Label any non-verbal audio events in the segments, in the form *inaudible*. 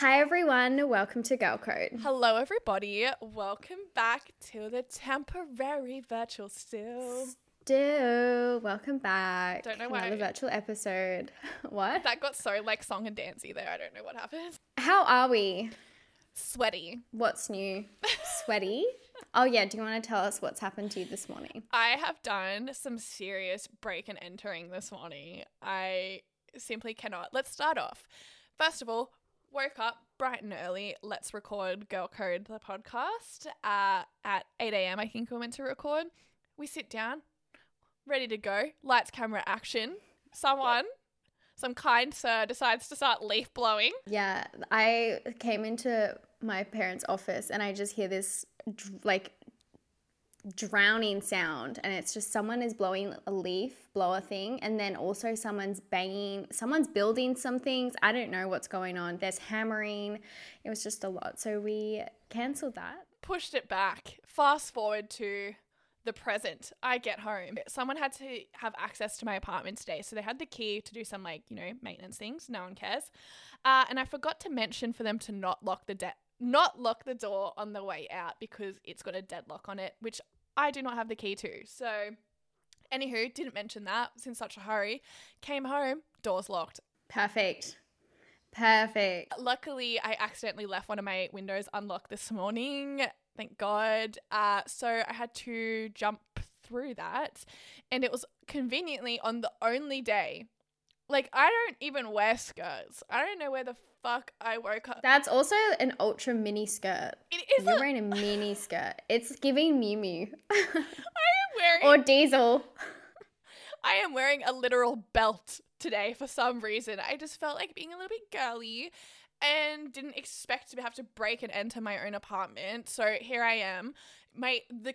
Hi everyone, welcome to Girl Code. Hello, everybody. Welcome back to the temporary virtual still. Still, welcome back. Don't know why. Another virtual episode. *laughs* What? That got so like song and dancey there. I don't know what happened. How are we? Sweaty. What's new? *laughs* Sweaty? oh yeah, do you want to tell us what's happened to you this morning? I have done some serious break and entering this morning. I simply cannot. Let's start off. First of all, woke up bright and early. Let's record Girl Code, the podcast, uh, at 8 a.m. I think we're meant to record. We sit down, ready to go. Lights, camera, action. Someone, some kind sir, decides to start leaf blowing. Yeah, I came into my parents' office and I just hear this like drowning sound and it's just someone is blowing a leaf blower thing and then also someone's banging someone's building some things i don't know what's going on there's hammering it was just a lot so we cancelled that Pushed it back. Fast forward to the present. I get home. Someone had to have access to my apartment today. So they had the key to do some, like, you know, maintenance things. No one cares. Uh, and I forgot to mention for them to not lock the de- not lock the door on the way out because it's got a deadlock on it, which I do not have the key to. So, anywho, didn't mention that. Was in such a hurry. Came home, doors locked. perfect perfect Luckily, I accidentally left one of my windows unlocked this morning. Thank God. Uh, so I had to jump through that, and it was conveniently on the only day. Like I don't even wear skirts. I don't know where the fuck I woke up. that's also an ultra mini skirt It is. you're A, wearing a *laughs* mini skirt it's giving Miu Miu I am wearing. or diesel *laughs* I am wearing a literal belt today for some reason. I just felt like being a little bit girly and didn't expect to have to break and enter my own apartment. So here I am. My the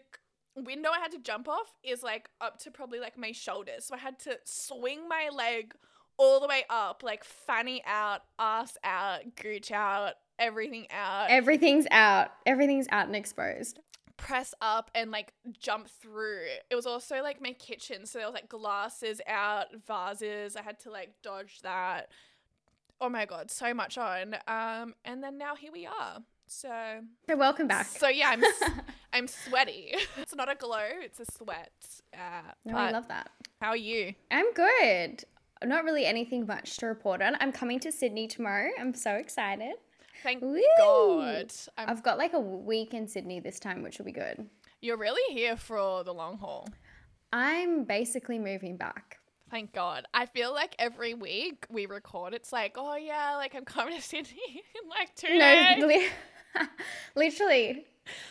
window I had to jump off is like up to probably like my shoulders. So I had to swing my leg all the way up, like fanny out, ass out, gooch out, everything out. everything's out everything's out and exposed press up and like jump through. It was also like my kitchen, so there was like glasses out, vases. I had to like dodge that. Oh my god, so much on. Um, and then now here we are. So, so welcome back so yeah, I'm *laughs* I'm sweaty. *laughs* It's not a glow, it's a sweat. Uh, no, I love that how are you? I'm good. Not really anything much to report on. I'm coming to Sydney tomorrow. I'm so excited. Thank Woo! God. I'm, I've got like a week in Sydney this time, which will be good. you're really here for the long haul. I'm basically moving back. Thank God. I feel like every week we record, it's like, oh yeah, like I'm coming to *laughs* Sydney in like two days. No, *laughs* li- *laughs* literally.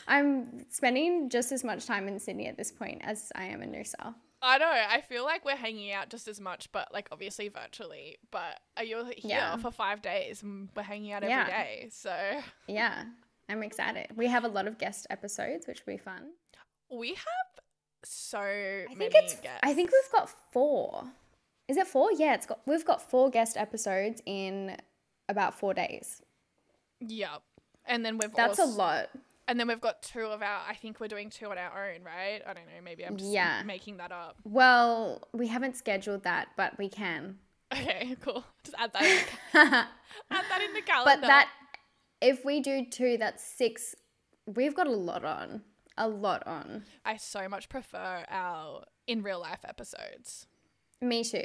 I'm spending just as much time in Sydney at this point as I am in Noosa. I know. I feel like we're hanging out just as much, but like obviously virtually. But uh, you're you here Yeah. for five days? and We're hanging out every Yeah. day. So *laughs* Yeah, I'm excited. We have a lot of guest episodes, which will be fun. we have so I many think it's. guests. I think we've got four. Is it four? Yeah, it's got. We've got four guest episodes in about four days. Yep. And then we've That's a lot. And then we've got two of our. I think we're doing two on our own, right? I don't know. Maybe I'm just Yeah. making that up. Well, we haven't scheduled that, but we can. Okay, *laughs* cool. Just add that. In the, *laughs* add that in the calendar. But that, if we do two, that's six. We've got a lot on. A lot on. I so much prefer our in real life episodes. Me too.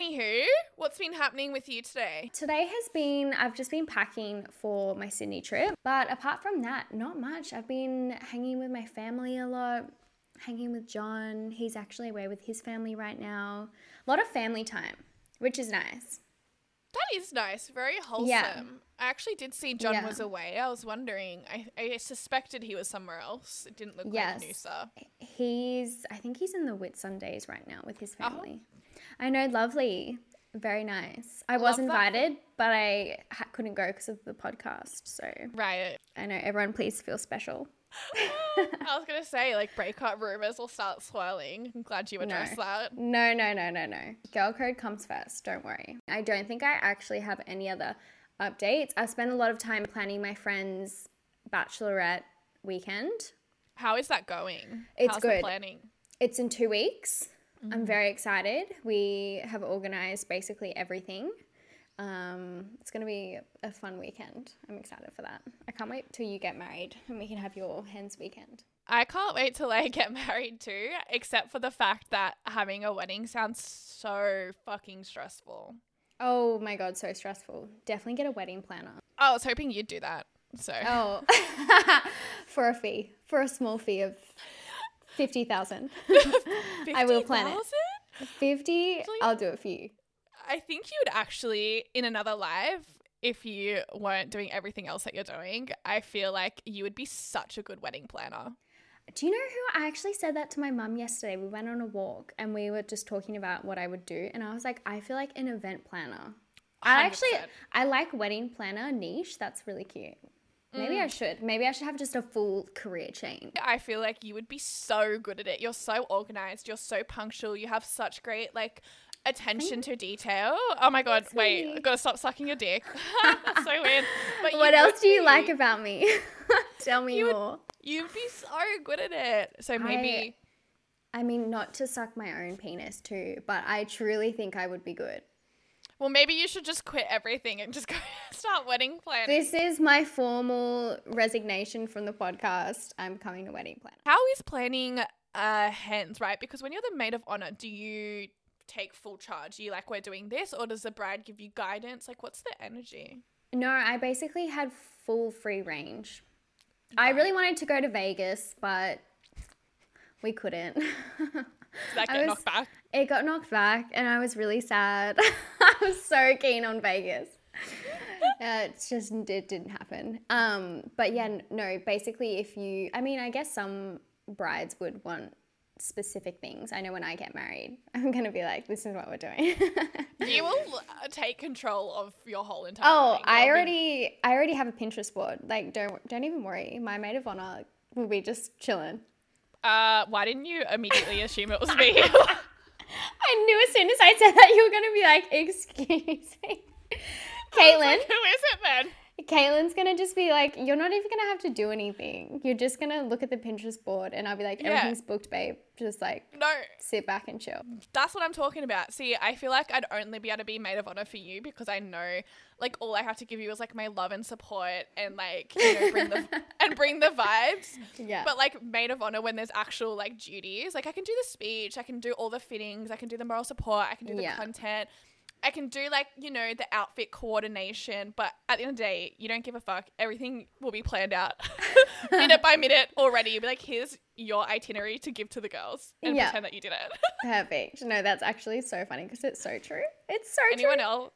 Anywho, what's been happening with you today? Today has been, I've just been packing for my Sydney trip. But apart from that, not much. I've been hanging with my family a lot, hanging with John. He's actually away with his family right now. A lot of family time, which is nice. That is nice. Very wholesome. Yeah. I actually did see John Yeah. was away. I was wondering. I, I suspected he was somewhere else. It didn't look Yes. like Noosa. He's, I think he's in the Whitsundays right now with his Oh. I know, lovely. Very nice. I was that. invited, but I ha- couldn't go because of the podcast. So Right. I know everyone, please feel special. *laughs* I was gonna say like breakup rumors will start swirling. I'm glad you addressed that. No, no, no, no, no. Girl code comes first. Don't worry. I don't think I actually have any other updates. I spent a lot of time planning my friend's bachelorette weekend. How is that going? It's How's The good. planning. It's in two weeks. Mm-hmm. I'm very excited. We have organized basically everything. Um, it's going to be a fun weekend. I'm excited for that. I can't wait till you get married and we can have your hens weekend. I can't wait till I *laughs* get married too, except for the fact that having a wedding sounds so fucking stressful. Oh my God, so stressful. Definitely get a wedding planner. I was hoping you'd do that. So Oh, *laughs* for a fee, for a small fee of 50,000. *laughs* *laughs* I will plan it. 50,000? 50, I'll do it for you. I think you would actually, in another life, if you weren't doing everything else that you're doing, I feel like you would be such a good wedding planner. Do you know who I actually said that to my mum yesterday? We went on a walk and we were just talking about what I would do. And I was like, I feel like an event planner. I actually, I like wedding planner niche. That's really cute. Maybe I mm. should. Maybe I should have just a full career change. I feel like you would be so good at it. You're so organized. You're so punctual. You have such great like attention to detail. Oh my god! Wait. I gotta stop sucking your dick. *laughs* *laughs* So weird. But What else do you be. like about me? *laughs* Tell me You would- more. You'd be so good at it. So maybe. I mean, not to suck my own penis too, but I truly think I would be good. Well, maybe you should just quit everything and just go *laughs* start wedding planning. This is my formal resignation from the podcast. I'm coming to wedding planner. How is planning uh hens, right? Because when you're the maid of honor, do you take full charge? Are you like, we're doing this, or does the bride give you guidance? Like, what's the energy? No, I basically had full free range. I really wanted to go to Vegas, but we couldn't. Does that *laughs* get was- knocked back? it got knocked back, and I was really sad. *laughs* *laughs* I was so keen on Vegas. *laughs* Uh, it's just it didn't happen. Um, but yeah, no. Basically, if you, I mean, I guess some brides would want specific things. I know when I get married, *laughs* I'm gonna be like, this is what we're doing. You will uh, take control of your whole entire. Oh, wedding. I There'll be- already, I already have a Pinterest board. Like, don't, don't even worry. My maid of honor will be just chilling. Uh, why didn't you immediately assume it was me? I knew as soon as I said that you were gonna be like, excuse me, Kaitlyn. Who is it then? Kaitlyn's gonna just be like, you're not even gonna have to do anything. You're just gonna look at the Pinterest board, and I'll be like, Yeah. everything's booked, babe. Just like No, sit back and chill. that's what I'm talking about. See, I feel like I'd only be able to be maid of honor for you because I know, like, all I have to give you is like my love and support and like you know bring the *laughs* and bring the vibes. Yeah. But like maid of honor, when there's actual like duties, like I can do the speech, I can do all the fittings, I can do the moral support, I can do the Yeah. content. I can do like, you know, the outfit coordination, but at the end of the day, you don't give a fuck. Everything will be planned out *laughs* minute by minute already. You'll be like, here's your itinerary to give to the girls and Yeah. pretend that you did it. *laughs* Perfect. No, that's actually so funny because it's so true. It's so true. anyone true. else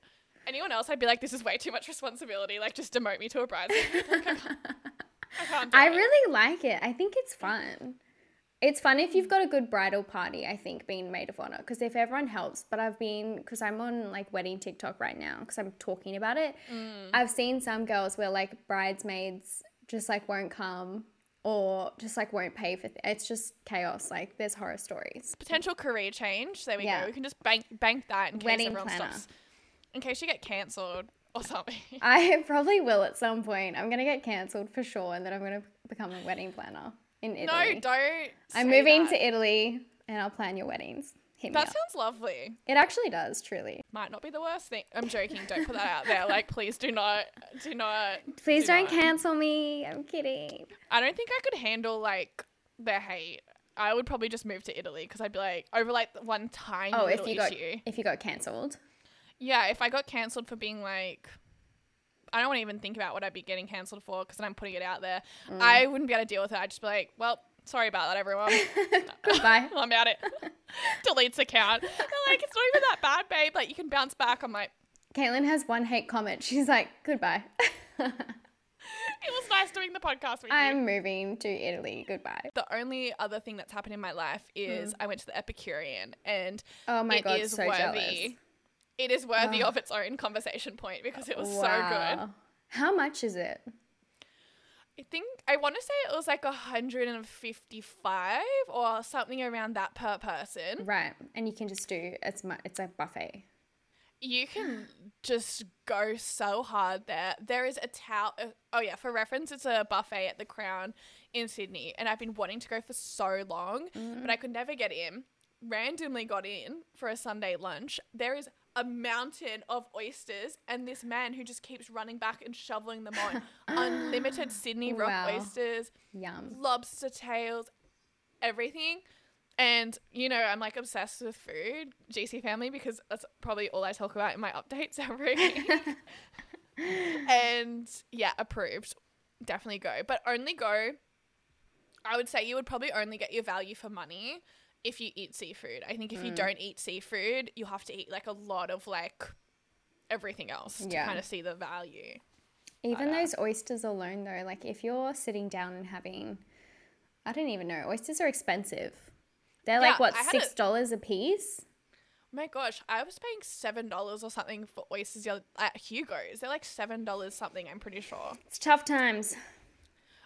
anyone else I'd be like, this is way too much responsibility. Like just demote me to a bride. *laughs* I can't, I can't do I it. really like it. I think it's fun. It's fun if you've got a good bridal party, I think, being maid of honor. Because if everyone helps, but I've been, because I'm on like wedding TikTok right now, because I'm talking about it. Mm. I've seen some girls where like bridesmaids just like won't come or just like won't pay for, th- it's just chaos. Like there's horror stories. potential career change. There we Yeah. go. We can just bank bank that in case Wedding everyone planner. stops. In case you get cancelled or something. *laughs* I probably will at some point. I'm going to get cancelled for sure. And then I'm going to become a wedding planner in no, Italy. don't. I'm moving that. to Italy and I'll plan your weddings. Hit me That sounds lovely. It actually does, truly. Might not be the worst thing. I'm joking. Don't put that out there. Like, please do not, do not. Please do don't not. cancel me. I'm kidding. I don't think I could handle like the hate. I would probably just move to Italy because I'd be like over like one tiny Oh, if you got issue. if you got cancelled. Yeah, if I got cancelled for being like, I don't want to even think about what I'd be getting cancelled for because then I'm putting it out there. Mm. I wouldn't be able to deal with it. I'd just be like, well, sorry about that, everyone. *laughs* *laughs* Goodbye. I'm out it. *laughs* Deletes account. They're like, it's not even that bad, babe. Like, you can bounce back. I'm like, Kaitlyn has one hate comment. She's like, goodbye. it was nice doing the podcast with you. I'm moving to Italy. Goodbye. The only other thing that's happened in my life is I went to the Epicurean and Oh my it god, is so worthy. jealous. It is worthy of its own conversation point because it was so good. How much is it? I think I want to say it was like 155 or something around that per person. Right. And you can just do it's mu- it's like buffet. You can just go so hard there. There is a towel. Uh, oh yeah, for reference, it's a buffet at the Crown in Sydney, and I've been wanting to go for so long, but I could never get in. Randomly got in for a Sunday lunch. There is a mountain of oysters, and this man who just keeps running back and shoveling them on. *gasps* Unlimited Sydney rock Wow. oysters, Yum. lobster tails, everything. And you know, I'm like obsessed with food, GC family, because that's probably all I talk about in my updates every week. *laughs* and yeah, approved. Definitely go, but only go. I would say you would probably only get your value for money if you eat seafood. I think if Mm. you don't eat seafood, you'll have to eat like a lot of like everything else to kind of see the value. Even those oysters alone, though, like if you're sitting down and having, I don't even know, oysters are expensive. They're Yeah, like what I had a- six dollars a piece. My gosh, I was paying seven dollars or something for oysters at Hugo's. They're like seven dollars something. I'm pretty sure. It's tough times.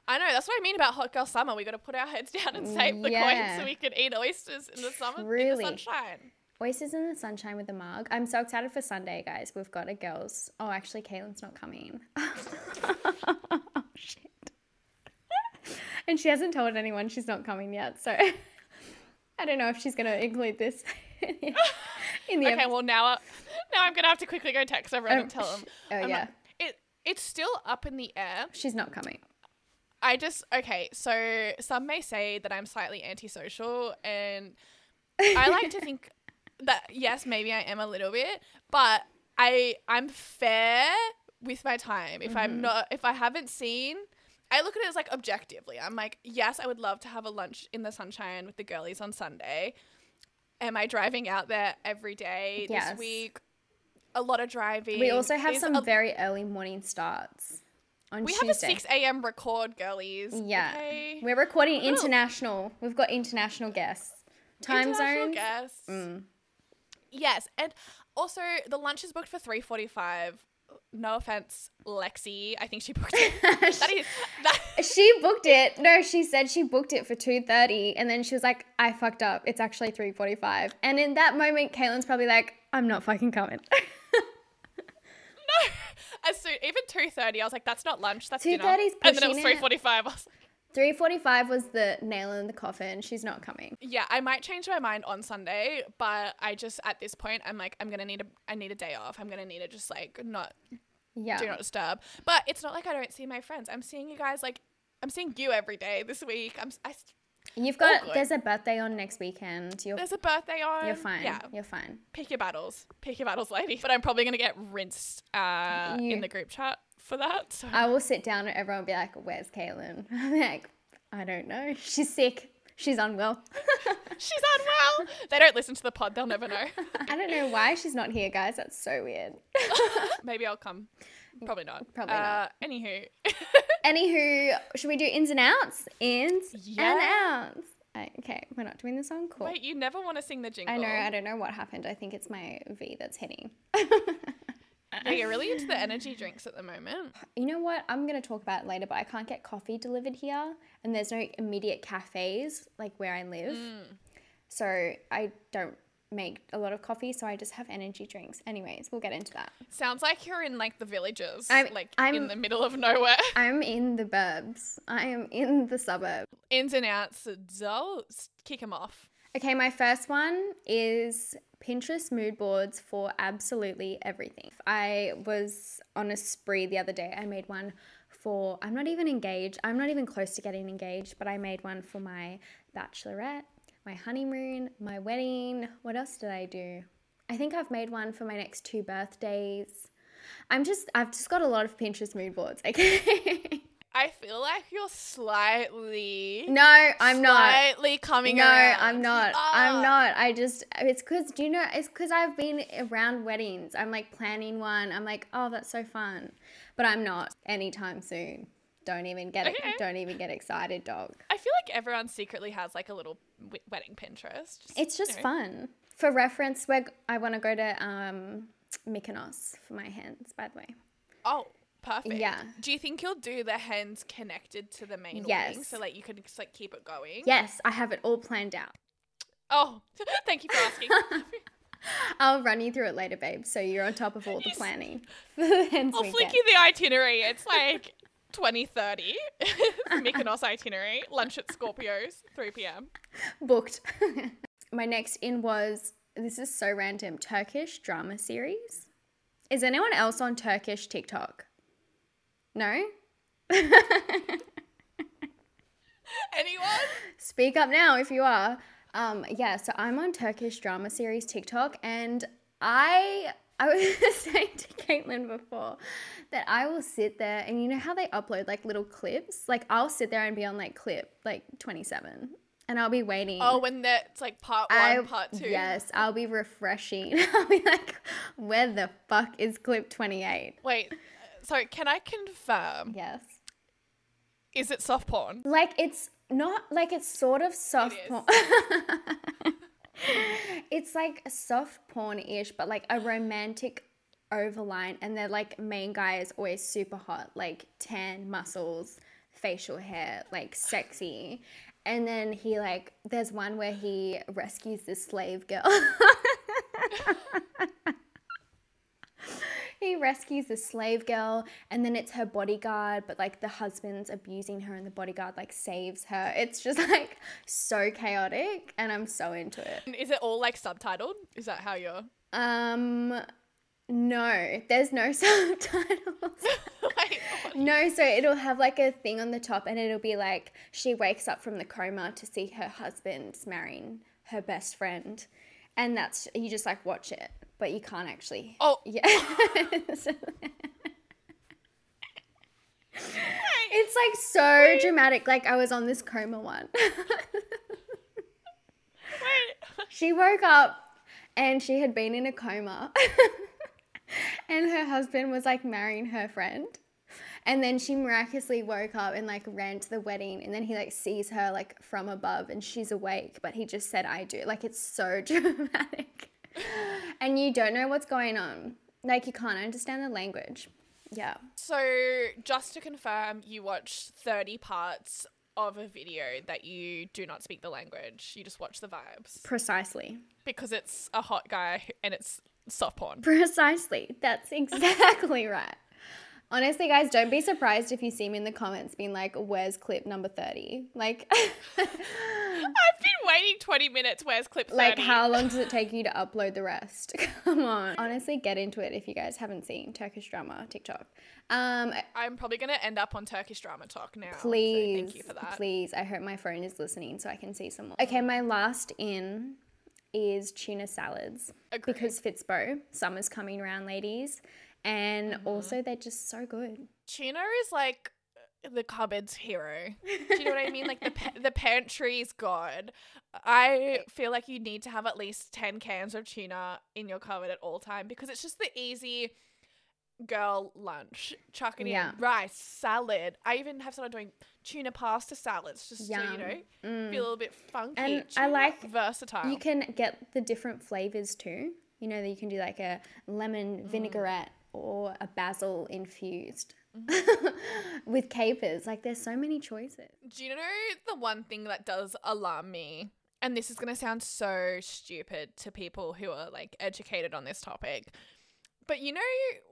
I know that's what I mean about hot girl summer. We got to put our heads down and save the Yeah. coins so we can eat oysters in the summer in the sunshine. Oysters in the sunshine with the mug. I'm so excited for Sunday, guys. We've got a girls. Oh, actually, Kaitlyn's not coming. *laughs* oh, shit. *laughs* and she hasn't told anyone she's not coming yet. So *laughs* I don't know if she's going to include this in the Okay, episode. well now, uh, now I'm gonna have to quickly go text everyone Oh, and tell them. oh, I'm yeah. not- it it's still up in the air. She's not coming. I just okay. So some may say that I'm slightly antisocial, and I like to think *laughs* that yes, maybe I am a little bit, but I I'm fair with my time. If I'm mm-hmm. not, if I haven't seen. I look at it as like objectively. I'm like, yes, I would love to have a lunch in the sunshine with the girlies on Sunday. Am I driving out there every day Yes. this week? A lot of driving. We also have some a- very early morning starts on we Tuesday. have a six a.m. record, girlies. Yeah. okay? We're recording international. We've got international guests. Time International zones. guests. Mm. Yes, and also the lunch is booked for three forty-five. No offense, Lexi. I think she booked it. *laughs* that is that. *laughs* She booked it. No, she said she booked it for 2.30 and then she was like, I fucked up. It's actually 3.45. And in that moment, Kaitlyn's probably like, I'm not fucking coming. *laughs* No, as soon even two thirty, I was like, "That's not lunch. That's 2:30 's dinner." And then it was three forty-five. I was like, 3.45 was the nail in the coffin. She's not coming. yeah, I might change my mind on Sunday, but I just at this point, I'm like, I'm gonna need a, I need a day off. I'm gonna need to just like not Yeah. do not disturb. But it's not like I don't see my friends. I'm seeing you guys like. I'm seeing you every day this week. I'm. I, You've got, there's a birthday on next weekend. You're, there's a birthday on. you're fine. Yeah, You're fine. pick your battles. Pick your battles, lady. But I'm probably gonna get rinsed uh, You- in the group chat for that. So I will sit down and everyone will be like, where's Kaitlyn? *laughs* I'm like, I don't know. She's sick. She's unwell. *laughs* she's unwell. they don't listen to the pod. They'll never know. *laughs* I don't know why she's not here, guys. That's so weird. Maybe I'll come. Probably not. Probably uh, not. Anywho, Anywho, should we do ins and outs? Ins and outs. Okay, we're not doing the song. Cool. wait, you never want to sing the jingle. I know. I don't know what happened. I think it's my V that's hitting. *laughs* Yeah, you're really into the energy drinks at the moment. You know what? I'm gonna talk about it later, but I can't get coffee delivered here, and there's no immediate cafes like where I live. Mm. So I don't make a lot of coffee, so I just have energy drinks. Anyways, we'll get into that. Sounds like you're in like the villages, I'm- like I'm- in the middle of nowhere. *laughs* I'm in the burbs. I am in the suburb. Ins and outs. So kick them off. Okay, my first one is Pinterest mood boards for absolutely everything. I was on a spree the other day. I made one for, I'm not even engaged. I'm not even close to getting engaged, but I made one for my bachelorette, my honeymoon, my wedding. What else did I do? I think I've made one for my next two birthdays. I'm just, I've just got a lot of Pinterest mood boards. *laughs* Okay. I feel like you're slightly. no, I'm not. Slightly coming No, around. I'm not. You I'm ah. not. I just it's cuz do you know it's cuz I've been around weddings. I'm like planning one. I'm like, "Oh, that's so fun." But I'm not anytime soon. Don't even get Okay. it. Don't even get excited, dog. I feel like everyone secretly has like a little w- wedding Pinterest. It's just you know. fun. For reference, we're, I want to go to um Mykonos for my hens, by the way. Oh, perfect. Yeah. Do you think you'll do the hens connected to the main wing Yes. so like you can just like keep it going? Yes, I have it all planned out. Oh, *laughs* thank you for asking. *laughs* I'll run you through it later, babe. So you're on top of all the planning *laughs* the hens I'll flick you the itinerary. It's like 2030 Mykonos *laughs* itinerary. Lunch at Scorpios, 3 p.m. booked. *laughs* My next in was this is so random Turkish drama series. Is anyone else on Turkish TikTok? No? *laughs* Anyone? Speak up now if you are. Um, yeah, so I'm on Turkish drama series TikTok, and I I was *laughs* saying to Kaitlyn before that I will sit there and you know how they upload like little clips? Like I'll sit there and be on like clip like 27, and I'll be waiting. Oh, when that's like part one, I, part two. Yes, I'll be refreshing. *laughs* I'll be like, where the fuck is clip 28? Wait, uh, so can I confirm? Yes. Is it soft porn? Like it's not like it's sort of soft is. porn. *laughs* it's like a soft porn-ish, but like a romantic overline, and their like main guy is always super hot, like tan muscles, facial hair, like sexy. And then he like there's one where he rescues this slave girl. *laughs* he rescues the slave girl and then it's her bodyguard but like the husband's abusing her and the bodyguard like saves her. It's just *laughs* like so chaotic and i'm so into it. Is it all like subtitled? Is that how you're? um no. There's no *laughs* subtitles. *laughs* Wait, no so it'll have like a thing on the top and it'll be like she wakes up from the coma to see her husband's marrying her best friend and that's you just like watch it but you can't actually Oh, Yeah. *laughs* it's like so dramatic. Like I was on this coma one. wait. she woke up and she had been in a coma. *laughs* and her husband was like marrying her friend. And then she miraculously woke up and like ran to the wedding and then he like sees her like from above and she's awake, but he just said I do. Like it's so *laughs* dramatic. And you don't know what's going on. Like you can't understand the language. Yeah. So, just to confirm, you watch 30 parts of a video that you do not speak the language. You just watch the vibes Precisely. because it's a hot guy and it's soft porn. Precisely. That's *laughs* exactly right. Honestly, guys, don't be surprised if you see me in the comments being like, where's clip number 30? Like, *laughs* I've been waiting 20 minutes. Where's clip 30? like how long does it take you to upload the rest? *laughs* Come on. Honestly, get into it if you guys haven't seen Turkish drama TikTok. Um, I'm probably going to end up on Turkish drama talk now. so please, thank you for that. please. I hope my phone is listening so I can see some more. Okay, my last in is tuna salads Agreed. because Fitzbo, summer's coming around, ladies. And Mm-hmm. also, they're just so good. Tuna is like the cupboard's hero. Do you know what I mean? Like the pa- *laughs* the pantry's god. I eh. feel like you need to have at least 10 cans of tuna in your cupboard at all time because it's just the easy girl lunch. Chucking Yeah. in rice, salad. I even have started doing tuna pasta salads just to, you Yum. know, mm. feel a little bit funky. And I like- versatile. You can get the different flavors too. You know that you can do like a lemon mm. vinaigrette or a basil infused mm-hmm. *laughs* with capers. Like there's so many choices. Do you know the one thing that does alarm me? And this is going to sound so stupid to people who are like educated on this topic. But you know,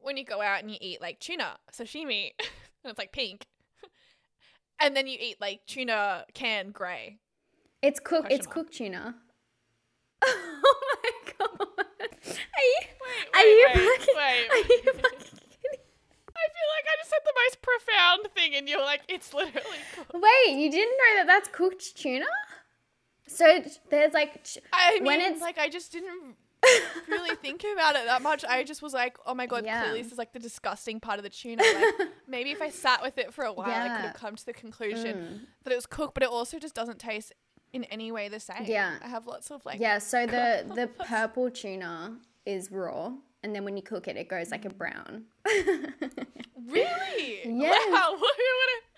when you go out and you eat like tuna, sashimi, *laughs* and it's like pink, *laughs* and then you eat like tuna can grey. It's cooked. It's cooked tuna. oh my god! Are you? Wait, are you wait, fucking? wait. Are you fucking kidding? I feel like I just said the most profound thing, and you're like, it's literally. cooked. Wait, you didn't know that that's cooked tuna? So there's like ch- I mean, when it's like I just didn't *laughs* really think about it that much. I just was like, oh my god, Yeah. clearly this is like the disgusting part of the tuna. Like *laughs* maybe if I sat with it for a while, I could Mm. have come to the conclusion that it was cooked, but it also just doesn't taste in any way the same. Yeah. I have lots of like. Yeah, so the *laughs* the purple tuna is raw, and then when you cook it, it goes like a brown. Really? Yeah. *laughs* Wow. *laughs*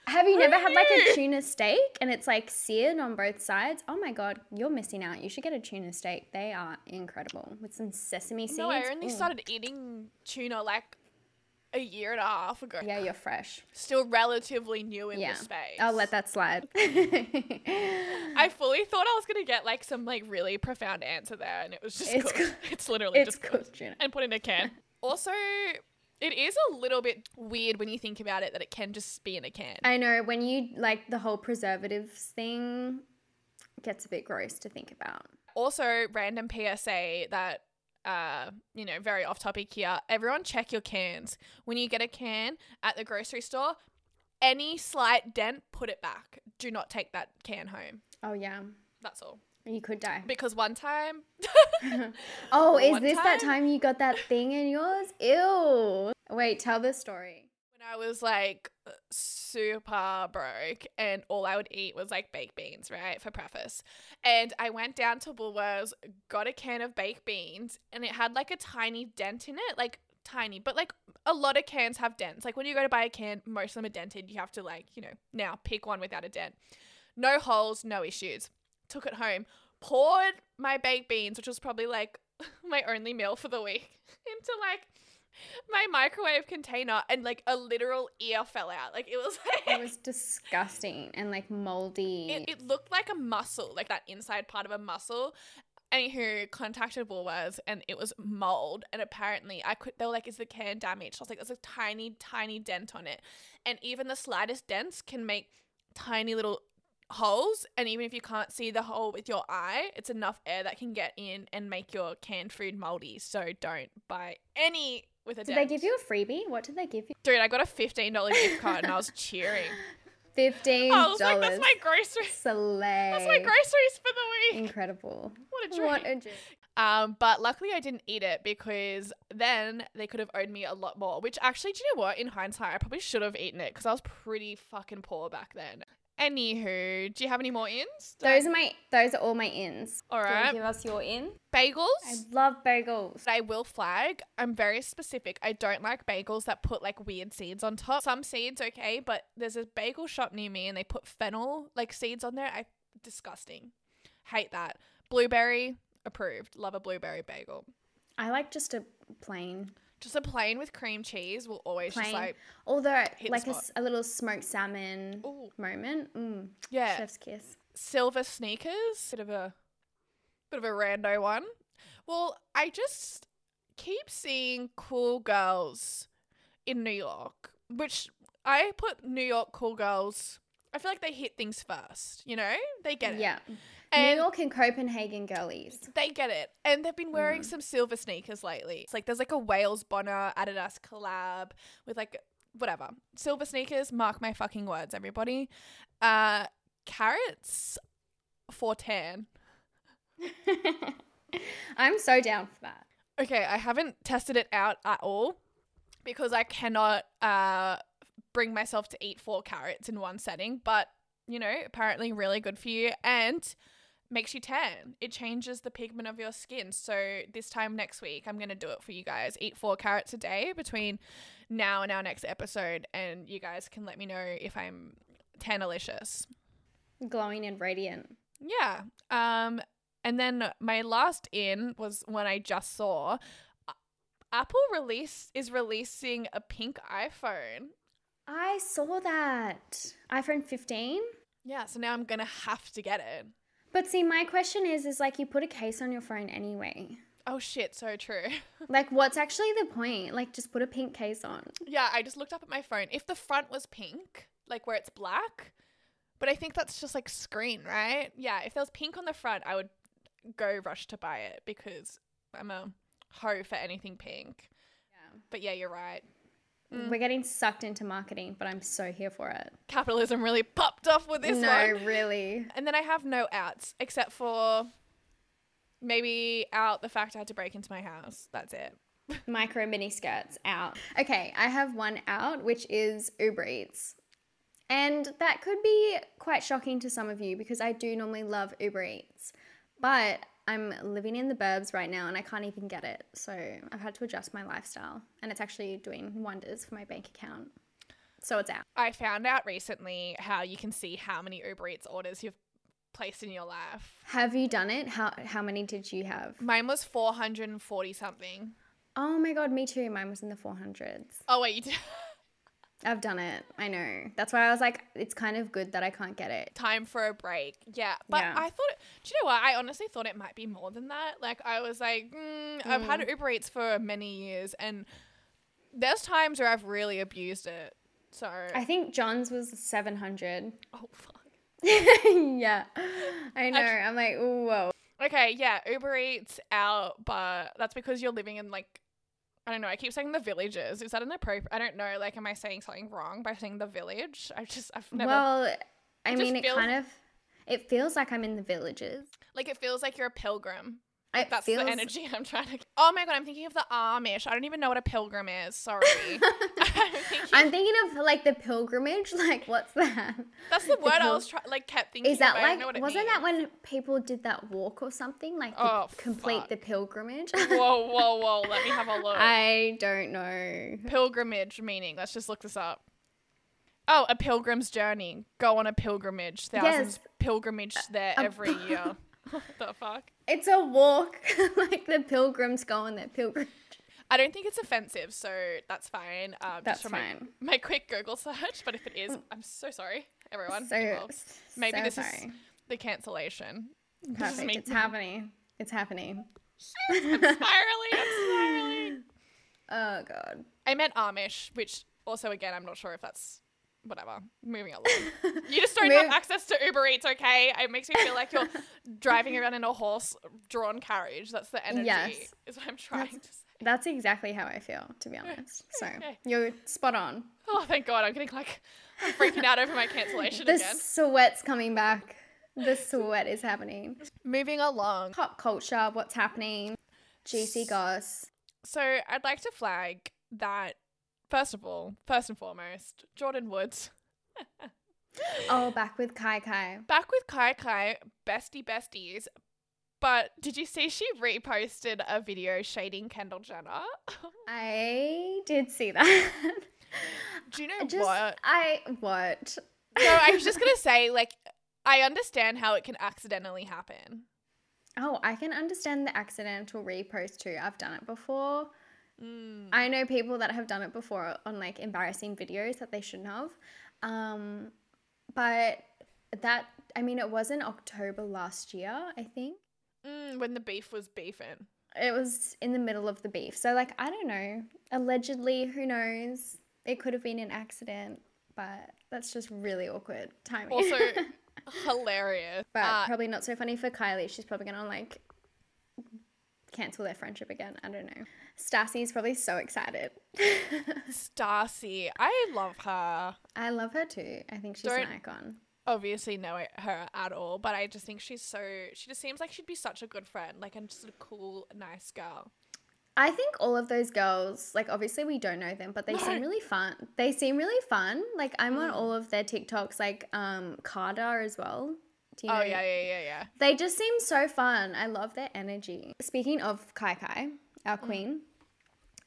Have you never had like a *laughs* tuna steak and it's like seared on both sides? Oh my god, you're missing out. You should get a tuna steak. They are incredible with some sesame seeds. No, I only Ooh. started eating tuna like a year and a half ago. Yeah, you're fresh. Still relatively new in Yeah, the space. I'll let that slide. *laughs* *laughs* I fully thought I was gonna get like some like really profound answer there, and it was just It's cooked. cooked. *laughs* It's literally it's just cooked cooked and put in a can. Also, it is a little bit weird when you think about it that it can just be in a can. I know when you like the whole preservatives thing gets a bit gross to think about. also, random PSA that uh, you know, very off topic here. Everyone check your cans. When you get a can at the grocery store, any slight dent, put it back. Do not take that can home. Oh yeah, That's all. you could die. Because one time *laughs* Oh, is One this that time- time you got that thing in yours? Ew. Wait, tell the story. I was like super broke and all I would eat was like baked beans, right? For preface. And I went down to Woolworths, got a can of baked beans, and it had like a tiny dent in it, like tiny, but like a lot of cans have dents. Like when you go to buy a can, most of them are dented. You have to like, you know, now pick one without a dent. No holes, no issues. Took it home, poured my baked beans, which was probably like *laughs* my only meal for the week, *laughs* into like my microwave container and like a literal ear fell out. Like it was like *laughs* It was disgusting and like moldy. it, it looked like a muscle, like that inside part of a muscle. Anywho, contacted Woolworths and it was mold. And apparently, I could. They were like, "Is the can damaged?" I was like, "There's a tiny, tiny dent on it, and even the slightest dents can make tiny little holes. And even if you can't see the hole with your eye, it's enough air that can get in and make your canned food moldy. So don't buy any with a did dent. they give you a freebie? What did they give you? Dude, I got a fifteen dollar gift card and I was cheering. *laughs* Fifteen I was like, dollars. *laughs* "That's my groceries. Slay. That's my groceries for the week." Incredible. What a treat. What a dream. Um, but luckily I didn't eat it because then they could have owed me a lot more. Which actually, do you know what? In hindsight, I probably should have eaten it because I was pretty fucking poor back then. Anywho, do you have any more ins? Did I- Those are my. Those are all my ins. All right. Do you. Give us your in. bagels. I love bagels. I will flag. I'm very specific. I don't like bagels that put like weird seeds on top. Some seeds okay, but there's a bagel shop near me and they put fennel like seeds on there. I disgusting. Hate that. Blueberry approved. Love a blueberry bagel. I like just a plain. Just a plain with cream cheese will always Plain. just like Although, like a, a little smoked salmon Ooh. moment. Mm, yeah. Chef's kiss. silver sneakers. Bit of a bit of a rando one. Well, I just keep seeing cool girls in New York, which I put New York cool girls. I feel like they hit things first, you know? They get it. Yeah. And New York and Copenhagen girlies. they get it. And they've been wearing Mm. some silver sneakers lately. It's like there's like a Wales Bonner Adidas collab with like whatever. Silver sneakers, mark my fucking words, everybody. Uh carrots for tan. *laughs* I'm so down for that. Okay, I haven't tested it out at all because I cannot uh bring myself to eat four carrots in one setting, but you know, apparently really good for you and makes you tan. It changes the pigment of your skin. So this time next week, I'm going to do it for you guys. Eat 4 carrots a day between now and our next episode and you guys can let me know if I'm tanalicious. Glowing and radiant. Yeah. Um and then my last in was when I just saw Apple release is releasing a pink iPhone. I saw that. iPhone 15. Yeah, so now I'm going to have to get it. But see, my question is, is like you put a case on your phone anyway. Oh shit, so true. *laughs* Like, what's actually the point? Like, just put a pink case on. yeah, I just looked up at my phone. If the front was pink, like where it's black, but I think that's just like screen, right? Yeah, if there was pink on the front, I would go rush to buy it because I'm a hoe for anything pink. Yeah. But yeah, you're right. Mm. We're getting sucked into marketing, but I'm so here for it. Capitalism really popped off with this no, one. No, really. And then I have no outs except for maybe out the fact I had to break into my house. That's it. *laughs* Micro mini skirts out. Okay, I have one out, which is Uber Eats. And that could be quite shocking to some of you because I do normally love Uber Eats. But I'm living in the burbs right now and I can't even get it. So I've had to adjust my lifestyle. And it's actually doing wonders for my bank account. So it's out. I found out recently how you can see how many Uber Eats orders you've placed in your life. Have you done it? How how many did you have? Mine was 440 something. Oh my god, me too. Mine was in the 400s. Oh, wait, you did. *laughs* I've done it. I know. That's why I was like, it's kind of good that I can't get it. Time for a break. Yeah. But Yeah. I thought, do you know what? I honestly thought it might be more than that. Like, I was like, mm, I've had Uber Eats for many years, and there's times where I've really abused it. So, I think John's was 700. *laughs* oh, fuck. *laughs* yeah. I know. I'm like, whoa. Okay, yeah, Uber Eats out, but that's because you're living in like I don't know. I keep saying the villages. Is that an appropriate? I don't know. Like, am I saying something wrong by saying the village? I just I've never Well, I mean, it feels- kind of, it feels like I'm in the villages. like it feels like you're a pilgrim. It That's feels, the energy *laughs* I'm trying to. Oh my god, I'm thinking of the Amish. I don't even know what a pilgrim is. Sorry. *laughs* *laughs* I'm thinking, I'm thinking of like the pilgrimage. Like, what's that? that's the word I was trying. Like, kept thinking. Is that of, I don't know like, wasn't that when people did that walk or something? Like, the, Oh, complete fuck. the pilgrimage? Whoa, whoa, whoa! Let me have a look. I don't know. pilgrimage meaning. Let's just look this up. Oh, a pilgrim's journey. Go on a pilgrimage. Thousands Yes. pilgrimage there a- every year. What *laughs* the fuck? It's a walk, *laughs* like the pilgrims go on their pilgrimage. I don't think it's offensive, so that's fine. Um, That's just from fine. My, my quick Google search, but if it is, I'm so sorry, everyone. So, involved. Maybe so this is the cancellation. perfect. It's happening. It's happening. I'm spiraling. I'm *laughs* spiraling. Oh god. I meant Amish, which also again I'm not sure if that's whatever. Moving along. *laughs* You just don't have access to Uber Eats, okay? It makes me feel like you're *laughs* driving around in a horse-drawn carriage. That's the energy. Yes. Is what I'm trying to say. That's exactly how I feel, to be honest. *laughs* So Okay. you're spot on. Oh, thank God! I'm getting like I'm freaking out over my cancellation The again. sweat's coming back. The sweat is happening. Moving along. Pop culture, what's happening? GC goss. So I'd like to flag that first of all, first and foremost, Jordyn Woods *laughs* Oh, back with Kai Kai. back with Kai Kai, bestie besties. But did you see she reposted a video shading Kendall Jenner? *laughs* I did see that. Do you know Just what? I what? No, I was just *laughs* gonna say, like, I understand how it can accidentally happen. Oh, I can understand the accidental repost too. I've done it before. Mm. I know people that have done it before on like embarrassing videos that they shouldn't have. Um, but that, I mean, it was in October last year, I think. Mm, when the beef was beefing. It was in the middle of the beef. So, like, I don't know. Allegedly, who knows? It could have been an accident, but that's just really awkward timing. Also, *laughs* hilarious. but Uh, probably not so funny for Kylie. She's probably gonna like cancel their friendship again. I don't know. Stassie's probably so excited. *laughs* Stassi, I love her. I love her too. I think she's Don't- an icon. Obviously, know her at all, but I just think she's so. She just seems like she'd be such a good friend, like, and just a cool, nice girl. I think all of those girls, like obviously we don't know them, but they No. seem really fun. They seem really fun. Like I'm Mm. on all of their TikToks, like um Carter as well. Do you Oh know? yeah, yeah, yeah, yeah. They just seem so fun. I love their energy. Speaking of Kai Kai, our Mm. queen,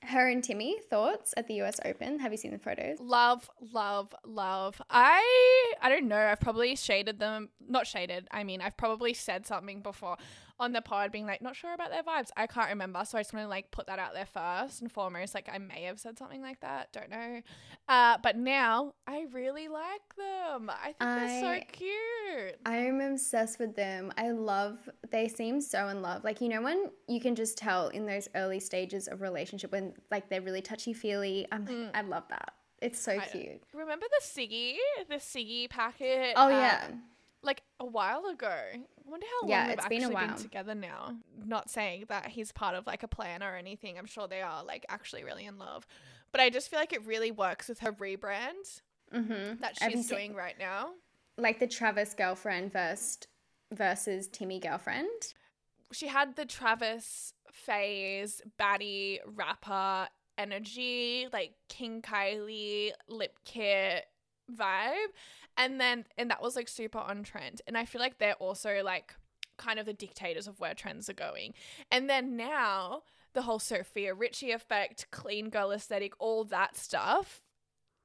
her and Timmy thoughts at the US Open. Have you seen the photos? Love, love, love. I I don't know. I've probably shaded them. Not shaded. I mean, I've probably said something before on the pod, being like, not sure about their vibes. I can't remember, so I just want to like put that out there first and foremost. Like, I may have said something like that. Don't know. Uh, but now I really like them. I think they're so cute. I'm obsessed with them. I love they seem so in love. Like you know when you can just tell in those early stages of relationship when like they're really touchy feely. I'm like I love that. It's so Mm. I- cute. Remember the Siggy, the Siggy packet? Oh uh, yeah. Like a while ago. I wonder how long Yeah, they've it's been a actually been together now. Not saying that he's part of like a plan or anything. I'm sure they are like actually really in love. But I just feel like it really works with her rebrand Mm-hmm. that she's doing right now. Like the Travis girlfriend versus versus Timmy girlfriend. She had the Travis phase, baddie, rapper energy, like King Kylie, lip kit vibe. And then, and that was like super on trend. And I feel like they're also like kind of the dictators of where trends are going. And then now, the whole Sofia Richie effect, clean girl aesthetic, all that stuff.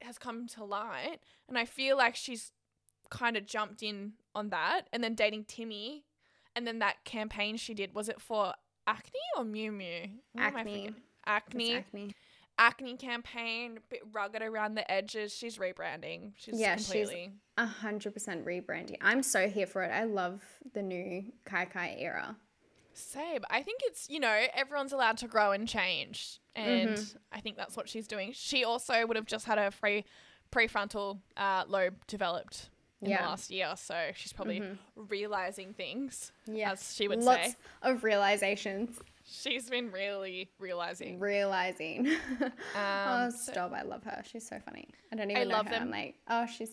has come to light, and I feel like she's kind of jumped in on that, and then dating Timmy, and then that campaign she did was it for acne or Miu? What am Acne. It's Acne, acne. campaign, bit rugged around the edges. She's rebranding. She's Yeah, she's- completely. A hundred percent rebranding. I'm so here for it. I love the new Kai Kai era. Same. I think it's, you know, everyone's allowed to grow and change. And Mm-hmm. I think that's what she's doing. She also would have just had a free prefrontal uh, lobe developed in Yeah. the last year. So she's probably realizing things, Yeah. as she would Lots say. of realizations. She's been really realizing. Realizing. *laughs* oh, Um, so- stop. I love her. She's so funny. I don't even know love her. them. I'm like, oh, she's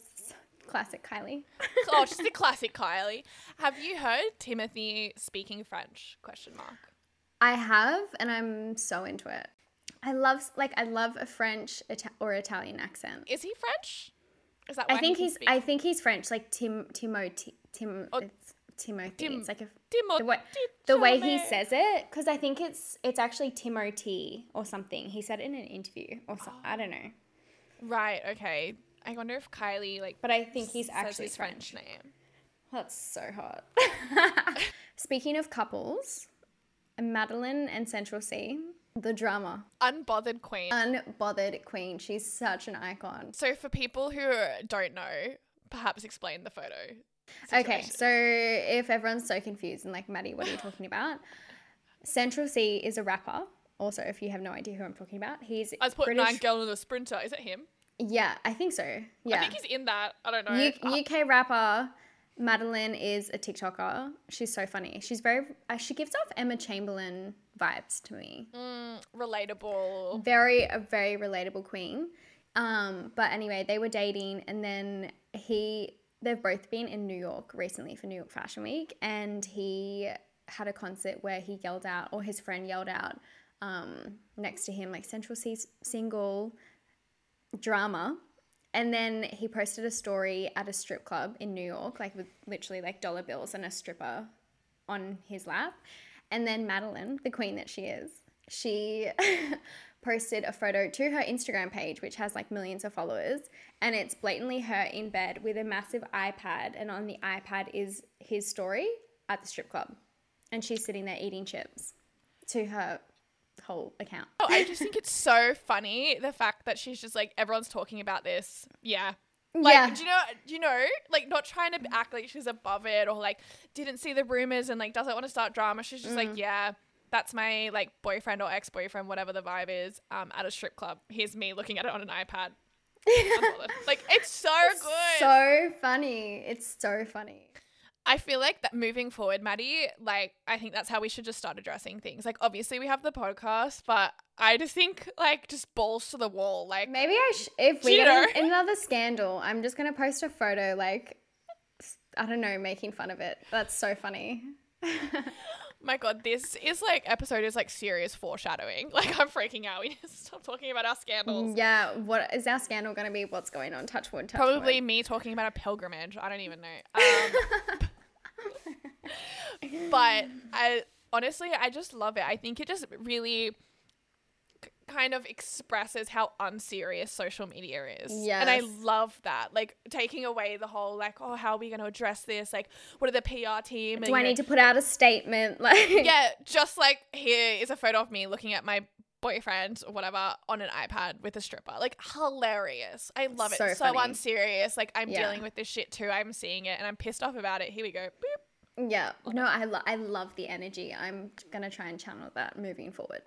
classic Kylie. *laughs* oh, she's a *laughs* classic Kylie. Have you heard Timothée speaking French? Question mark. I have, and I'm so into it. I love, like, I love a French Ita- or Italian accent. Is he French? Is that why I think he he's. speak? I think he's French, like Tim Timo Tim. Oh, Timothée. Tim- it's like a Timo- the way the way he says it, because I think it's it's actually Timothée or something. He said it in an interview or so, I don't know, Right. Okay. I wonder if Kylie like. but I think he's actually his French. French name. That's so hot. *laughs* Speaking of couples, Madeline and Central Cee, the drama, Unbothered queen. unbothered queen. She's such an icon. so for people who don't know, perhaps explain the photo. Okay, so if everyone's so confused and like, Madi, what are you *sighs* talking about? Central Cee is a rapper. Also, if you have no idea who I'm talking about, he's I was put British. nine girl in the sprinter. Is it him? yeah, I think so. Yeah, I think he's in that. I don't know. U- Uh, UK rapper Madeline is a TikToker. She's so funny. She's very. Uh, she gives off Emma Chamberlain vibes to me. mm, relatable. Very a very relatable queen. Um, but anyway, they were dating, and then he. They've both been in New York recently for New York Fashion Week, and he had a concert where he yelled out, or his friend yelled out um, next to him, like Central Cee's single drama. And then he posted a story at a strip club in New York, like with literally like dollar bills and a stripper on his lap. And then Madeline, the queen that she is, she *laughs* posted a photo to her Instagram page, which has like millions of followers. And it's blatantly her in bed with a massive iPad. And on the iPad is his story at the strip club. And she's sitting there eating chips to her whole account. Oh, I just think *laughs* it's so funny the fact that she's just like everyone's talking about this. Yeah. Like, Yeah. do you know? Do you know? Like, not trying to act like she's above it or like didn't see the rumors and like doesn't want to start drama. She's just Mm. like, yeah, that's my like boyfriend or ex boyfriend, whatever the vibe is, um, at a strip club. Here's me looking at it on an iPad. *laughs* Like, it's so good. So funny. It's so funny. I feel like that moving forward, Madi, like I think that's how we should just start addressing things. Like obviously we have the podcast, but I just think like just balls to the wall. Like Maybe I sh- if we get know? an- another scandal, I'm just gonna post a photo like I don't know, making fun of it. That's so funny. *laughs* my god, this is like episode is like serious foreshadowing. *laughs* Like I'm freaking out. We need to stop talking about our scandals. Yeah, what is our scandal gonna be? What's going on? Touch wood. Touch Probably wood. me talking about a pilgrimage. I don't even know. *laughs* Um, *laughs* but I honestly, I just love it. I think it just really kind of expresses how unserious social media is. Yeah. And I love that. Like taking away the whole like, oh, how are we going to address this? Like, what are the PR team? Do I need to put out a statement? *laughs* Like Yeah, just like here is a photo of me looking at my boyfriend or whatever on an iPad with a stripper. Like hilarious. I love it. So So, unserious. Like I'm Yeah. dealing with this shit too. I'm seeing it and I'm pissed off about it. Here we go. Boop. Yeah. No, I lo- I love the energy. I'm gonna try and channel that moving forward.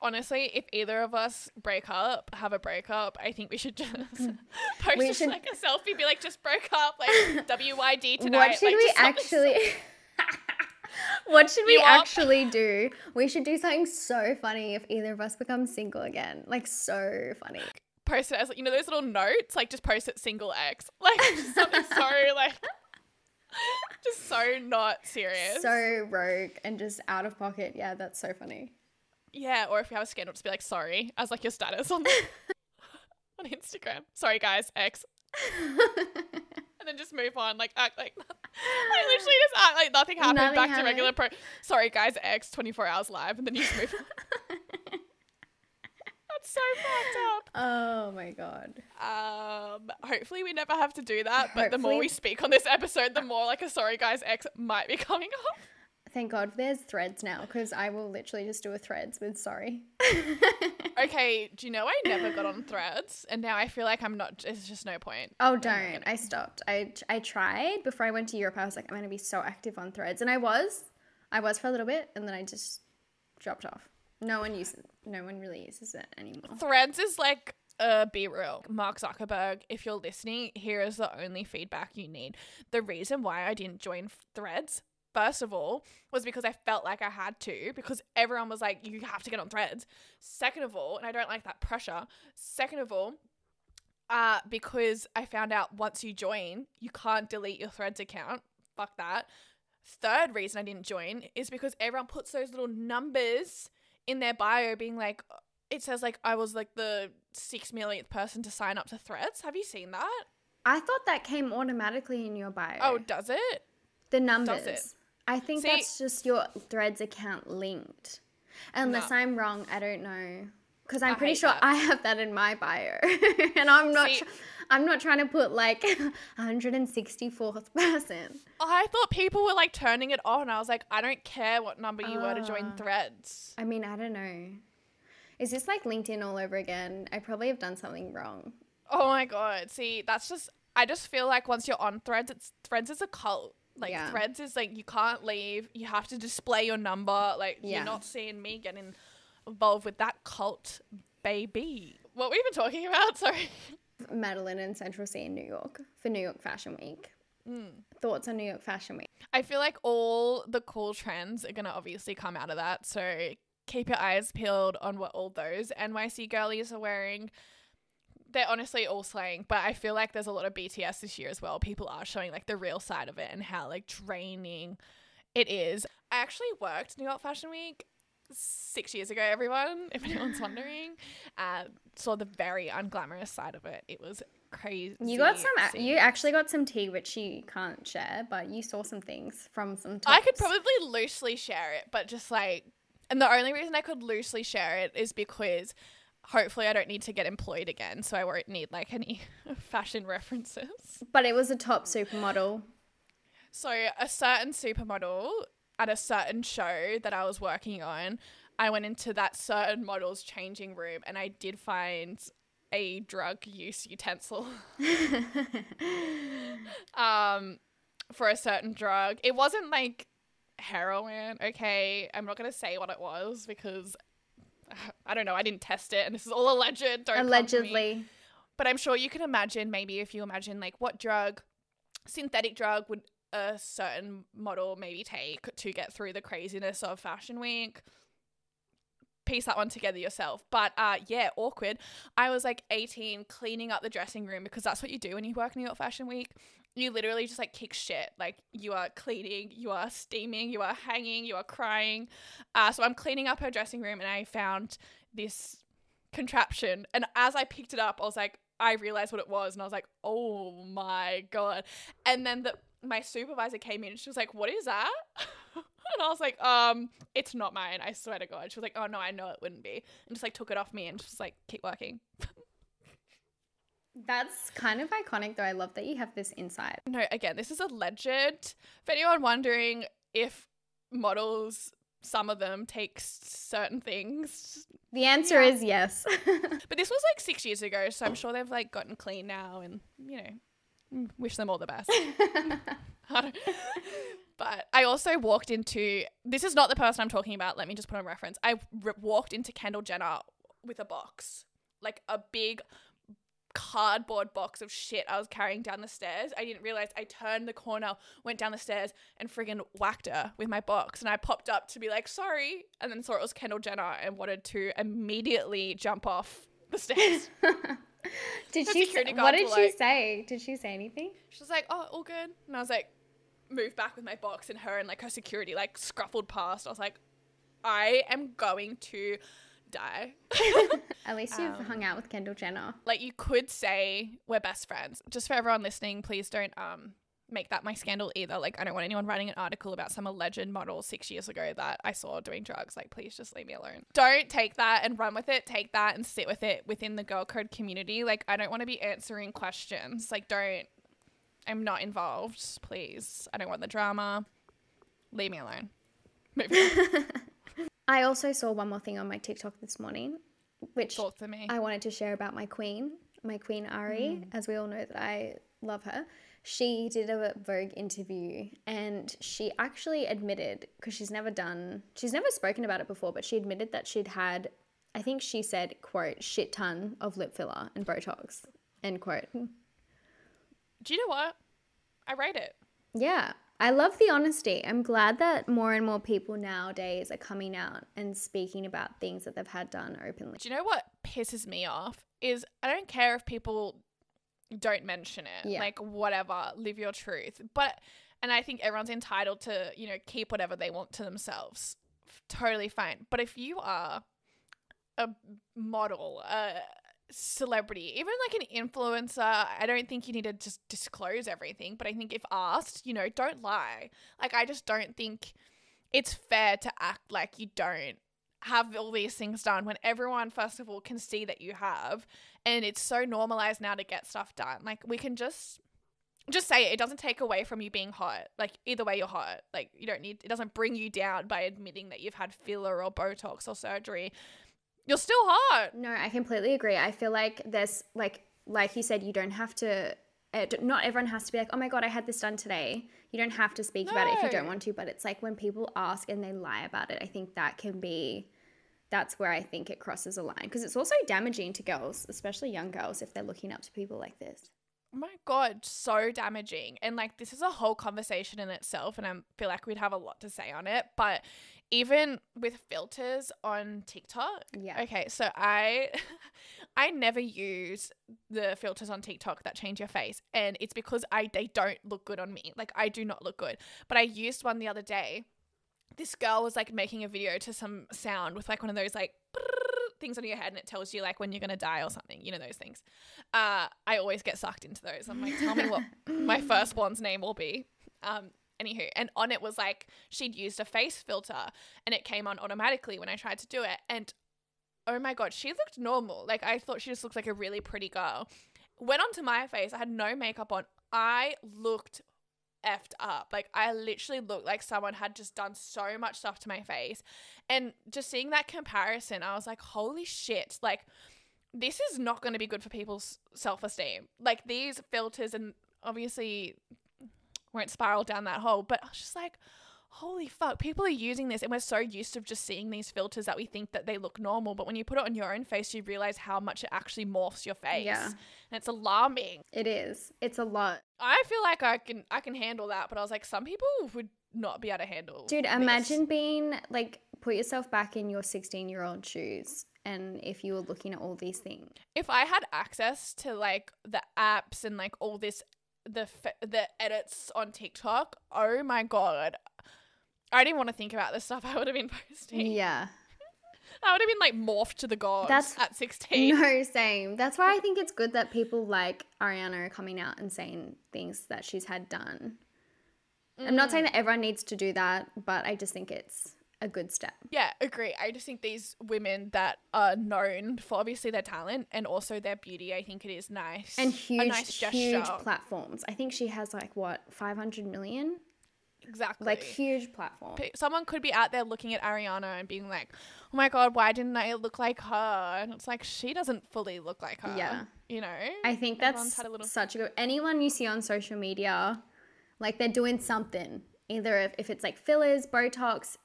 Honestly, if either of us break up, have a breakup, I think we should just hmm. *laughs* post We should- like a selfie, be like, just broke up, like *laughs* WYD tonight. what should like, we actually *laughs* What should we You up? actually do? We should do something so funny if either of us become single again. Like so funny. post it as you know those little notes like just post it single X like just something so like just so not serious So rogue and just out of pocket. Yeah, that's so funny. Yeah or if you have a scandal just be like sorry as like your status on *laughs* on Instagram sorry guys X and then just move on like act like like literally just act like nothing happened Nothing back happened. to regular pro sorry guys X 24 hours live and then you just move on *laughs* that's so fucked up Oh my god. Um, hopefully we never have to do that. But the more we speak on this episode, the more like a sorry guys X might be coming up. Thank God there's threads now because I will literally just do a threads with sorry. *laughs* Okay, do you know I never got on threads, and now I feel like I'm not. It's just no point. Oh, don't. gonna- I stopped. I, I tried before I went to Europe. I was like, I'm going to be so active on threads. And I was. I was for a little bit and then I just dropped off. No one uses no one really uses it anymore. Threads is like uh BeReal. Mark Zuckerberg, if you're listening, here is the only feedback you need. The reason why I didn't join Threads, first of all, was because I felt like I had to because everyone was like you have to get on Threads. Second of all, and I don't like that pressure. Second of all, uh because I found out once you join, you can't delete your Threads account. Fuck that. Third reason I didn't join is because everyone puts those little numbers in their bio being like it says like I was like the six millionth person to sign up to threads. Have you seen that? I thought that came automatically in your bio. Oh, does it? the numbers. I think See- that's just your threads account linked. Unless No. I'm wrong, I don't know. Because I'm I pretty sure that. I have that in my bio. *laughs* and I'm not See- tr- I'm not trying to put like *laughs* 164th *laughs* person. I thought people were like turning it on. I was like, I don't care what number you were to join Ah. threads. I mean, I don't know. Is this like LinkedIn all over again? I probably have done something wrong. Oh my god. See, that's just I just feel like once you're on threads, it's threads is a cult. Like Yeah. threads is like you can't leave. You have to display your number. Like Yeah. you're not seeing me getting involved with that cult, baby. What were we even talking about? *laughs* Sorry. Madeline and Central Cee in New York for New York Fashion Week. Mm. Thoughts on New York Fashion Week? I feel like all the cool trends are gonna obviously come out of that. So keep your eyes peeled on what all those NYC girlies are wearing. They're honestly all slaying, but I feel like there's a lot of BTS this year as well. People are showing like the real side of it and how like draining it is. I actually worked New York Fashion Week six years ago, everyone, *laughs* if anyone's wondering. Uh, saw the very unglamorous side of it. It was crazy. You got some. You actually got some tea, which you can't share, but you saw some things from some. Tops. I could probably loosely share it, but just like, and the only reason I could loosely share it is because hopefully I don't need to get employed again, so I won't need like any *laughs* fashion references. But it was a top supermodel. So, a certain supermodel at a certain show that I was working on, I went into that certain model's changing room and I did find a drug use utensil. *laughs* um, for a certain drug. It wasn't like heroin, okay? I'm not going to say what it was because I don't know. I didn't test it and this is all alleged. Don't come for me. Allegedly. But I'm sure you can imagine maybe if you imagine like what drug, synthetic drug would a certain model maybe take to get through the craziness of Fashion Week. Piece that one together yourself. But uh yeah, awkward. I was like 18 cleaning up the dressing room because that's what you do when you work in New York Fashion Week. You literally just like kick shit. Like you are cleaning, you are steaming, you are hanging, you are crying. Uh, so I'm cleaning up her dressing room and I found this contraption. And as I picked it up, I was like, I realized what it was, and I was like, oh my god. And then the my supervisor came in and she was like, What is that? *laughs* and I was like, um, it's not mine, I swear to God. She was like, Oh no, I know it wouldn't be. And just like took it off me and just like keep working. *laughs* That's kind of iconic, though. I love that you have this insight. No, again, this is alleged. For anyone wondering if models, some of them take certain things, The answer Yeah. is yes. *laughs* But this was like six years ago, so I'm sure they've like gotten clean now, and you know, mm, wish them all the best. *laughs* I but I also walked into this is not the person I'm talking about. Let me just put on reference. I r- walked into Kendall Jenner with a box, like a big cardboard box of shit I was carrying down the stairs. I didn't realize I turned the corner, went down the stairs, and friggin' whacked her with my box. And I popped up to be like, sorry, and then saw it was Kendall Jenner and wanted to immediately jump off the stairs. *laughs* did The she? security What did she like- say? Did she say anything? She was like, "Oh, all good," and I was like, moved back with my box, and her and like her security like scruffled past. I was like, I am going to die. *laughs* At least you've Um, hung out with Kendall Jenner. like you could say we're best friends. Just for everyone listening, please don't um make that my scandal either. Like, I don't want anyone writing an article about some alleged model six years ago that I saw doing drugs. Like, please just leave me alone. Don't take that and run with it. Take that and sit with it within the girl code community. Like, I don't want to be answering questions. Like, don't. I'm not involved. Please. I don't want the drama. Leave me alone. *laughs* I also saw one more thing on my TikTok this morning, which me. I wanted to share about my queen, my queen Ari, hmm. as we all know that I love her. She did a Vogue interview and she actually admitted, because she's never done, she's never spoken about it before, but she admitted that she'd had, I think she said, quote, shit ton of lip filler and Botox, end quote. Do you know what? I rate it. Yeah, I love the honesty. I'm glad that more and more people nowadays are coming out and speaking about things that they've had done openly. Do you know what pisses me off? Is I don't care if people don't mention it. Yeah. Like whatever, live your truth. But and I think everyone's entitled to, you know, keep whatever they want to themselves. Totally fine. But if you are a model, a celebrity, even like an influencer, I don't think you need to just disclose everything. But I think if asked, you know, don't lie. Like I just don't think it's fair to act like you don't have all these things done when everyone first of all can see that you have and it's so normalized now to get stuff done like we can just just say it it doesn't take away from you being hot like either way you're hot like you don't need it doesn't bring you down by admitting that you've had filler or botox or surgery you're still hot No, I completely agree. I feel like there's like like you said, you don't have to. Uh, d- not everyone has to be like, oh my god, I had this done today. You don't have to speak about it if you don't want to. But it's like when people ask and they lie about it. I think that can be. That's where I think it crosses a line because it's also damaging to girls, especially young girls, if they're looking up to people like this. Oh my god, so damaging. And like this is a whole conversation in itself and I feel like we'd have a lot to say on it, but even with filters on TikTok. Yeah. Okay, so I *laughs* I never use the filters on TikTok that change your face and it's because I they don't look good on me. Like I do not look good. But I used one the other day. This girl was like making a video to some sound with like one of those like things on your head and it tells you like when you're gonna die or something, you know those things. Uh, I always get sucked into those. I'm like, tell me what *laughs* my firstborn's name will be. Um, anywho, and on it was like she'd used a face filter and it came on automatically when I tried to do it. And oh my god, she looked normal. Like I thought she just looked like a really pretty girl. Went onto my face, I had no makeup on. I looked effed up. Like I literally looked like someone had just done so much stuff to my face. And just seeing that comparison, I was like, holy shit. Like this is not going to be good for people's self-esteem. Like these filters and obviously won't spiral down that hole, but I was just like Holy fuck, people are using this and we're so used to just seeing these filters that we think that they look normal, but when you put it on your own face, you realize how much it actually morphs your face. Yeah. And it's alarming. It is. It's a lot. I feel like I can I can handle that, but I was like, some people would not be able to handle. Dude, this. imagine being like, put yourself back in your 16 year old shoes. And if you were looking at all these things, if I had access to like the apps and like all this the f- the edits on TikTok, oh my god. I didn't want to think about the stuff I would have been posting. yeah. *laughs* I would have been like morphed to the gods That's- at 16. *laughs* No, same. That's why I think it's good that people like Ariana are coming out and saying things that she's had done. I'm not saying mm. that everyone needs to do that, but I just think it's a good step. Yeah, agree. I just think these women that are known for obviously their talent and also their beauty, I think it is nice. And a huge, nice huge platforms. I think she has like what, 500 million? Exactly. Like huge platform. Someone could be out there looking at Ariana and being like, "Oh my god, why didn't I look like her?" And it's like she doesn't fully look like her. Yeah. you know. I think Everyone's that's a little- such a good. Anyone you see on social media, like they're doing something. Either if, if it's like fillers, Botox,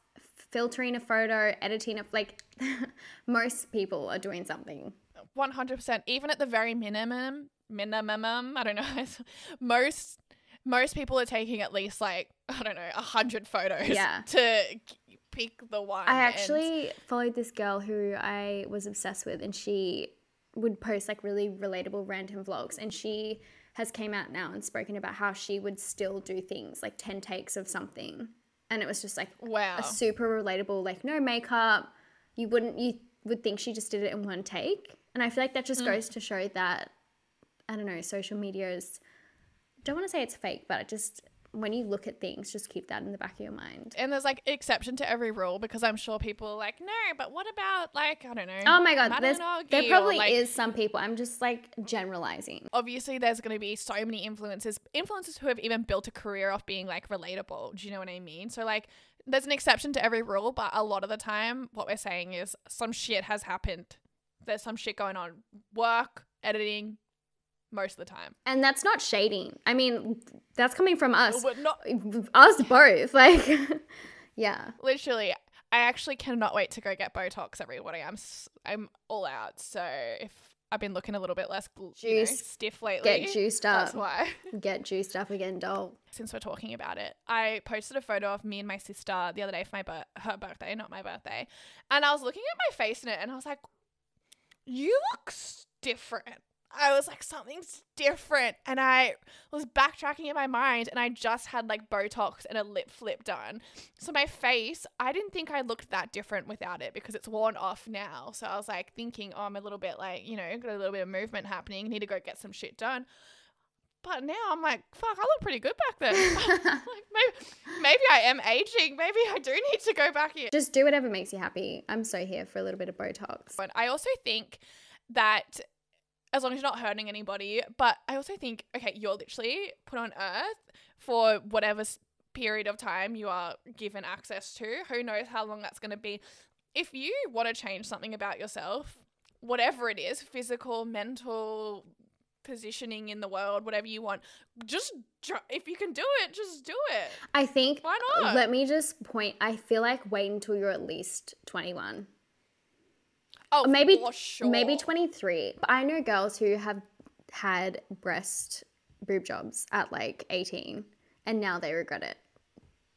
filtering a photo, editing a like. *laughs* most people are doing something. One hundred percent. Even at the very minimum, minimum, I don't know. *laughs* most most people are taking at least like I don't know a hundred photos. Yeah. *laughs* To pick the one. I and- actually followed this girl who I was obsessed with, and she would post like really relatable random vlogs. And she has came out now and spoken about how she would still do things like ten takes of something, and it was just like Wow. a super relatable, like no makeup. You wouldn't you would think she just did it in one take, and I feel like that just mm. goes to show that I don't know social media is don't want to say it's fake, but it just when you look at things, just keep that in the back of your mind. And there's like exception to every rule because I'm sure people are like, no, but what about like I don't know. Oh my god, there or, probably like- is some people. I'm just like generalizing. Obviously, there's going to be so many influencers, influencers who have even built a career off being like relatable. Do you know what I mean? So like, there's an exception to every rule, but a lot of the time, what we're saying is some shit has happened. There's some shit going on. Work, editing, most of the time. And that's not shading. I mean, that's coming from us. But not Us both. *laughs* Like, yeah. literally. I actually cannot wait to go get Botox. Everybody, I'm I'm all out. So if I've been looking a little bit less gl- you know, stiff lately, Get juiced up. That's why. *laughs* Get juiced up again, doll. Since we're talking about it, I posted a photo of me and my sister the other day for my bir- her birthday, not my birthday, and I was looking at my face in it, and I was like, "You look different." I was like, something's different. And I was backtracking in my mind and I just had like Botox and a lip flip done. So my face, I didn't think I looked that different without it because it's worn off now. So I was like thinking, oh, I'm a little bit like, you know, got a little bit of movement happening, need to go get some shit done. But now I'm like, fuck, I look pretty good back then. *laughs* like *laughs* maybe, maybe I am aging. Maybe I do need to go back in. Just do whatever makes you happy. I'm so here for a little bit of Botox. But I also think that as long as you're not hurting anybody, but I also think, okay, you're literally put on earth for whatever period of time you are given access to. Who knows how long that's going to be. If you want to change something about yourself, whatever it is physical, mental, positioning in the world, whatever you want, just if you can do it, just do it. I think, Why not? let me just point, I feel like wait until you're at least 21. Oh, maybe sure. maybe 23 but i know girls who have had breast boob jobs at like 18 and now they regret it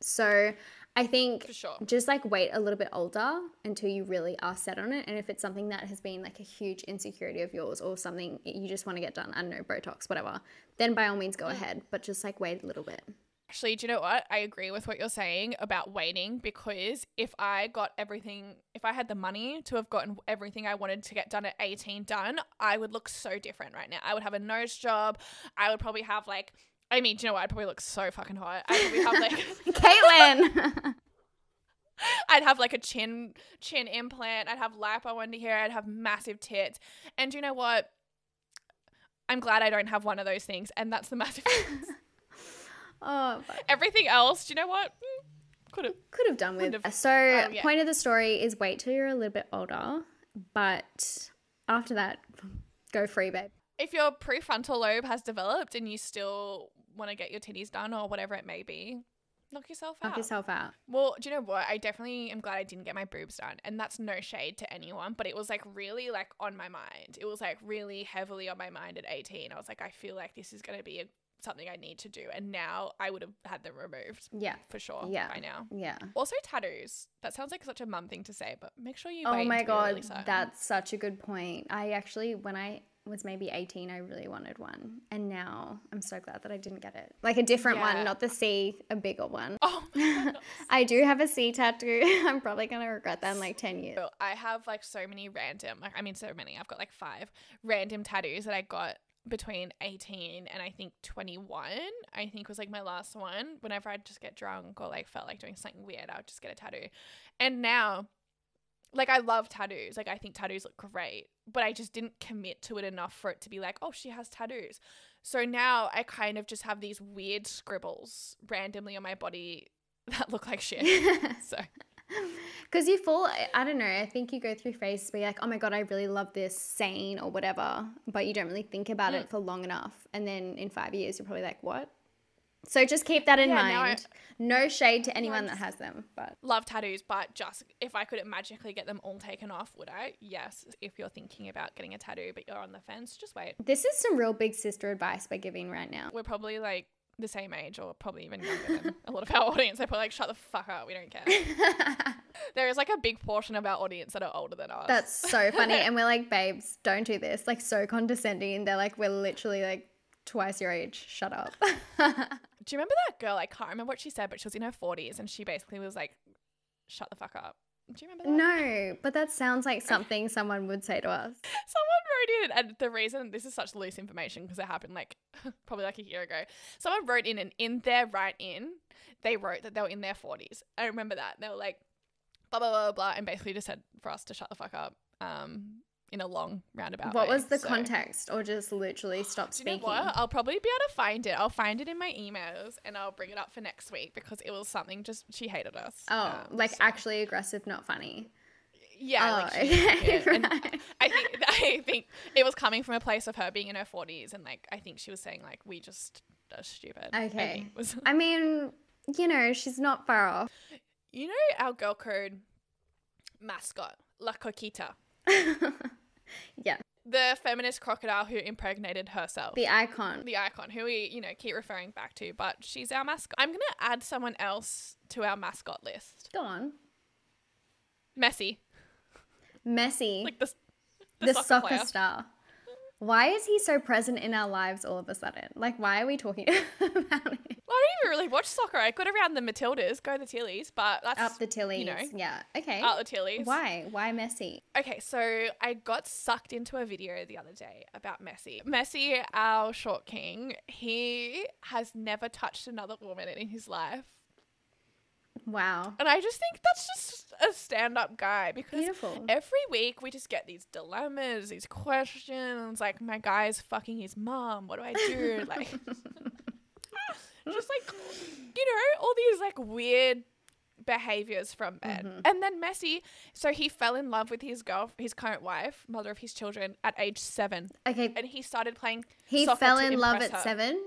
so i think sure. just like wait a little bit older until you really are set on it and if it's something that has been like a huge insecurity of yours or something you just want to get done i don't know botox whatever then by all means go mm. ahead but just like wait a little bit Actually, do you know what? I agree with what you're saying about waiting because if I got everything, if I had the money to have gotten everything I wanted to get done at 18 done, I would look so different right now. I would have a nose job. I would probably have like, I mean, do you know what? I'd probably look so fucking hot. I'd probably have like, *laughs* *laughs* Kaitlyn *laughs* I'd have like a chin chin implant. I'd have lipo under here. I'd have massive tits. And do you know what? I'm glad I don't have one of those things, and that's the massive. Oh Everything else, do you know what? Hmm, could have. could have done with. Could've- So, Oh, yeah. point of the story is wait till you're a little bit older, but after that, go free, babe. if your prefrontal lobe has developed and you still want to get your titties done or whatever it may be, knock yourself out. Knock yourself out. Well, do you know what? I definitely am glad I didn't get my boobs done. And that's no shade to anyone, but it was like really like on my mind. It was like really heavily on my mind at 18. I was like, I feel like this is going to be a, something I need to do. And now I would have had them removed Yeah, for sure Yeah. by now. yeah. Also, tattoos. That sounds like such a mum thing to say, but make sure you Oh my god, really that's such a good point. I actually, when I was maybe 18, I really wanted one. And now I'm so glad that I didn't get it. Like a different Yeah. one, not the C, a bigger one. *laughs* Oh. *laughs* I do have a C tattoo. *laughs* I'm probably going to regret that in like 10 years. I have like so many random, like I mean so many. I've got like five random tattoos that I got between 18 and I think 21. I think was like my last one. Whenever I'd just get drunk or like felt like doing something weird, I would just get a tattoo. And now like I love tattoos. Like I think tattoos look great, but I just didn't commit to it enough for it to be like, "Oh, she has tattoos." So now I kind of just have these weird scribbles randomly on my body *laughs* that look like shit. *laughs* so *laughs* Because you fall, I don't know, I think you go through phases where you're like, oh my God, I really love this scene or whatever, but you don't really think about Mm. it for long enough. And then in five years, you're probably like, what? So just keep that in Yeah, I- mind. no shade to anyone that has them, but love tattoos, but just if I could magically get them all taken off, would I? Yes. If you're thinking about getting a tattoo but you're on the fence, just wait. this is some real big sister advice we're giving right now. We're probably like the same age or probably even younger than a lot of our *laughs* audience. They're probably like, shut the fuck up, we don't care. *laughs* there is like a big portion of our audience that are older than us. That's so funny. *laughs* and we're like, babes, don't do this. Like, so condescending. They're like, we're literally like twice your age. Shut up. Do you remember that girl? I can't remember what she said, but she was in her 40s and she basically was like, shut the fuck up. Do you remember that? no, but that sounds like something someone would say to us. Someone wrote in, and the reason this is such loose information because it happened like *laughs* probably like a year ago. Someone wrote in, and in their write in, they wrote that they were in their 40s. I remember that. They were like, blah, blah, blah, blah, and basically just said for us to shut the fuck up um, in a long roundabout. What way. was the So- context, or just literally stop Do you know speaking? what? I'll probably be able to find it. I'll find it in my emails and I'll bring it up for next week because it was something just she hated us. Oh, Um, like so- actually aggressive, not funny. Yeah. oh, like uh, okay, *laughs* right. I think *laughs* I think it was coming from a place of her being in her forties and like I think she was saying like we just are stupid. I Okay. it was- I mean, you know, she's not far off. you know our girl code mascot La Coquita, *laughs* yeah, the feminist crocodile who impregnated herself. the icon. the icon who we you know keep referring back to but she's our mascot i'm gonna add someone else to our mascot list Go on. messi Messi, like the, the, soccer, player. star. Why is he so present in our lives all of a sudden? Like, why are we talking *laughs* about it? well, i don't even really watch soccer i got around the matildas go the tillies but that's Up the tillies. you know yeah. Okay. out the tillies Why? Why Messi? okay so i got sucked into a video the other day about messi messi our short king he has never touched another woman in his life Wow. And I just think that's just a stand up guy because Beautiful. every week we just get these dilemmas, these questions like, my guy's fucking his mom. What do I do? *laughs* Like, just like, you know, all these like weird behaviors from men. Mm-hmm. And then Messi, so he fell in love with his girl, his current wife, mother of his children, at age seven. Okay. And he started playing. He fell in love at her. seven.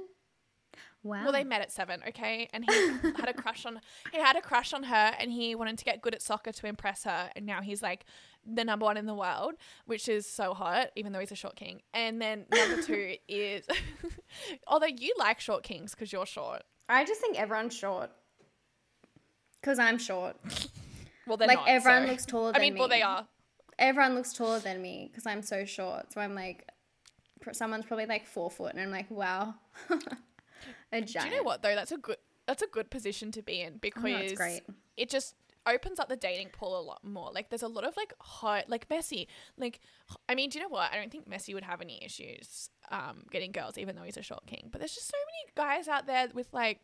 Wow. Well, they met at seven, okay, and he had a crush on he had a crush on her, and he wanted to get good at soccer to impress her, and now he's like the number one in the world, which is so hot, even though he's a short king. And then number two *laughs* is, *laughs* although you like short kings because you're short, I just think everyone's short. Because I'm short. *laughs* well, they're like not, everyone so- looks taller I mean, me. well, they are. Everyone looks taller than me because I'm so short. So I'm like, someone's probably like four foot, and I'm like, wow, a giant. Do you know what though? That's a good that's a good position to be in because great. it just opens up the dating pool a lot more. Like there's a lot of like hot like Messi. Like I mean, do you know what? I don't think Messi would have any issues um getting girls even though he's a short king. But there's just so many guys out there with like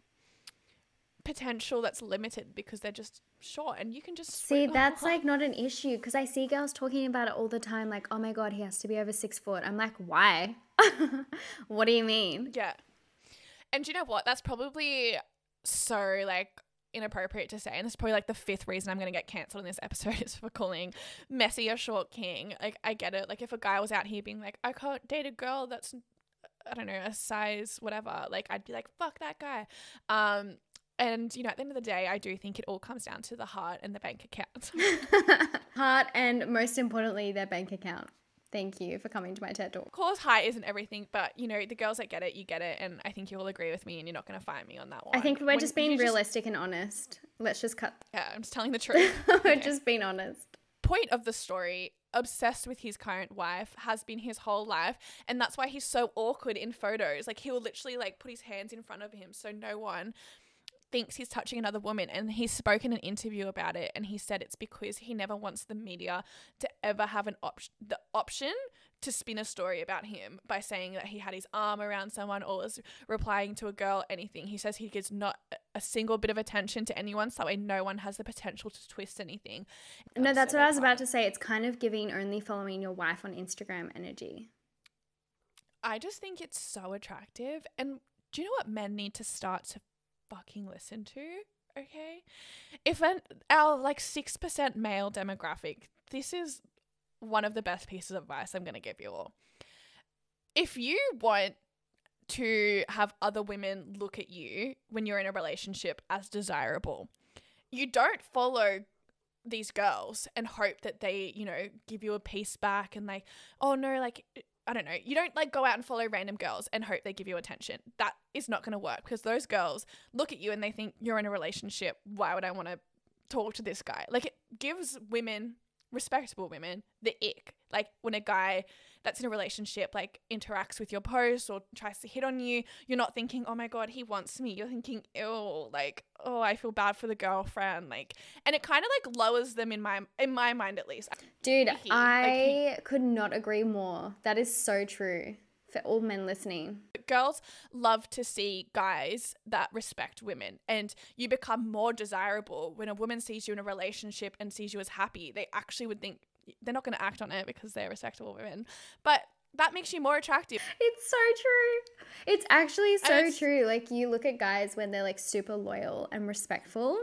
potential that's limited because they're just short and you can just See, that's like not an *laughs* issue because I see girls talking about it all the time. Like, oh my god, he has to be over six foot. I'm like, why? *laughs* what do you mean? Yeah. And you know what? That's probably so like inappropriate to say. And this is probably like the fifth reason I'm going to get cancelled in this episode *laughs* is for calling Messi a short king. Like, I get it. Like, if a guy was out here being like, I can't date a girl that's, I don't know, a size, whatever, like, I'd be like, fuck that guy. Um, and, you know, at the end of the day, I do think it all comes down to the heart and the bank account. *laughs* *laughs* Heart and most importantly, their bank account. Thank you for coming to my TED talk. of course, height isn't everything, but, you know, the girls that get it, you get it. And I think you'll agree with me and you're not going to find me on that one. I think we're When just being realistic and honest. Let's just cut. Yeah, I'm just telling the *laughs* truth. we're just being honest. Point of the story, obsessed with his current wife, has been his whole life, and that's why he's so awkward in photos. Like he will literally like put his hands in front of him so no one thinks he's touching another woman and he's spoken in an interview about it and he said it's because he never wants the media to ever have an option the option to spin a story about him by saying that he had his arm around someone or was replying to a girl anything he says he gives not a- a single bit of attention to anyone so that way no one has the potential to twist anything No, that's what I was about to say. It's kind of giving only following your wife on Instagram energy. I just think it's so attractive. And do you know what men need to start to fucking listen to? Okay. If an, our like 6% male demographic, this is one of the best pieces of advice I'm going to give you all. If you want to have other women look at you when you're in a relationship as desirable, you don't follow these girls and hope that they, you know, give you a piece back and like, oh no, like I don't know. You don't like go out and follow random girls and hope they give you attention. That is not going to work because those girls look at you and they think you're in a relationship. Why would I want to talk to this guy? Like it gives women respectable women, the ick. Like when a guy that's in a relationship like interacts with your post or tries to hit on you, you're not thinking, "Oh my god, he wants me." You're thinking, "Ew, like, oh, I feel bad for the girlfriend." Like, and it kind of like lowers them in my in my mind at least. Dude, Icky. I could not agree more. That is so true for all men listening. girls love to see guys that respect women and you become more desirable when a woman sees you in a relationship and sees you as happy they actually would think they're not going to act on it because they're respectable women but that makes you more attractive It's so true. It's actually so it's- true. Like you look at guys when they're like super loyal and respectful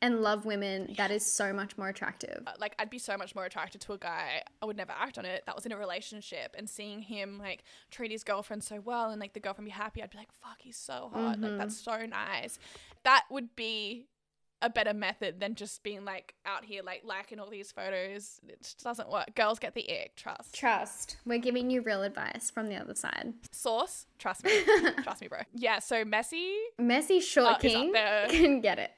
and love women, that is so much more attractive. Uh, like I'd be so much more attracted to a guy I would never act on it that was in a relationship and seeing him like treat his girlfriend so well and like the girlfriend be happy I'd be like fuck he's so hot like that's so nice. That would be a better method than just being like out here like liking all these photos. It just doesn't work. Girls get the ick trust. Trust. We're giving you real advice from the other side. source? Trust me. *laughs* Trust me bro. Yeah so Messi Messi Short Uh, King *laughs* can get it.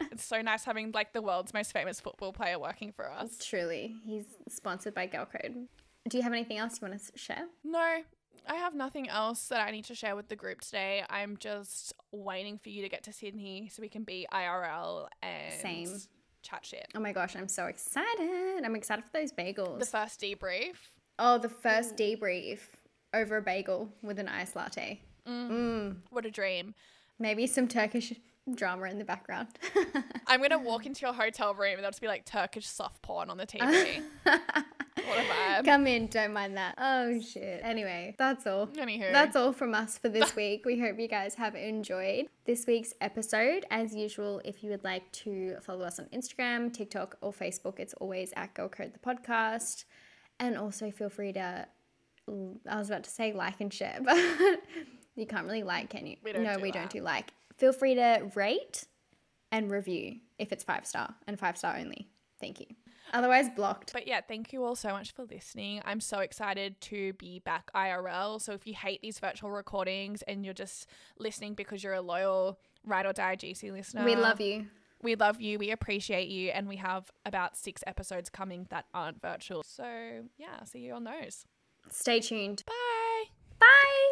*laughs* it's so nice having like the world's most famous football player working for us Truly. He's sponsored by Girl Code. Do you have anything else you want to share? No, I have nothing else that I need to share with the group today. I'm just waiting for you to get to Sydney so we can be IRL and Same. chat shit. Oh my gosh, I'm so excited. I'm excited for those bagels. The first debrief. oh, the first debrief over a bagel with an iced latte. Mm. Mm. What a dream. Maybe some Turkish drama in the background. I'm going to walk into your hotel room and there'll just be like Turkish soft porn on the TV. *laughs* what a vibe. Come in, don't mind that. Oh shit. Anyway, that's all. Anywho. That's all from us for this *laughs* week. We hope you guys have enjoyed this week's episode. As usual, if you would like to follow us on Instagram, TikTok, or Facebook, it's always at Girl Code the podcast. And also feel free to I was about to say like and share, *laughs* but you can't really like, can you? We don't no, do we don't do like. Feel free to rate and review if it's five star and five star only. Thank you. Otherwise, blocked. But yeah, thank you all so much for listening. I'm so excited to be back IRL. So if you hate these virtual recordings and you're just listening because you're a loyal ride or die GC listener, we love you. We love you. We appreciate you. And we have about six episodes coming that aren't virtual. So yeah, see you on those. Stay tuned. Bye. Bye.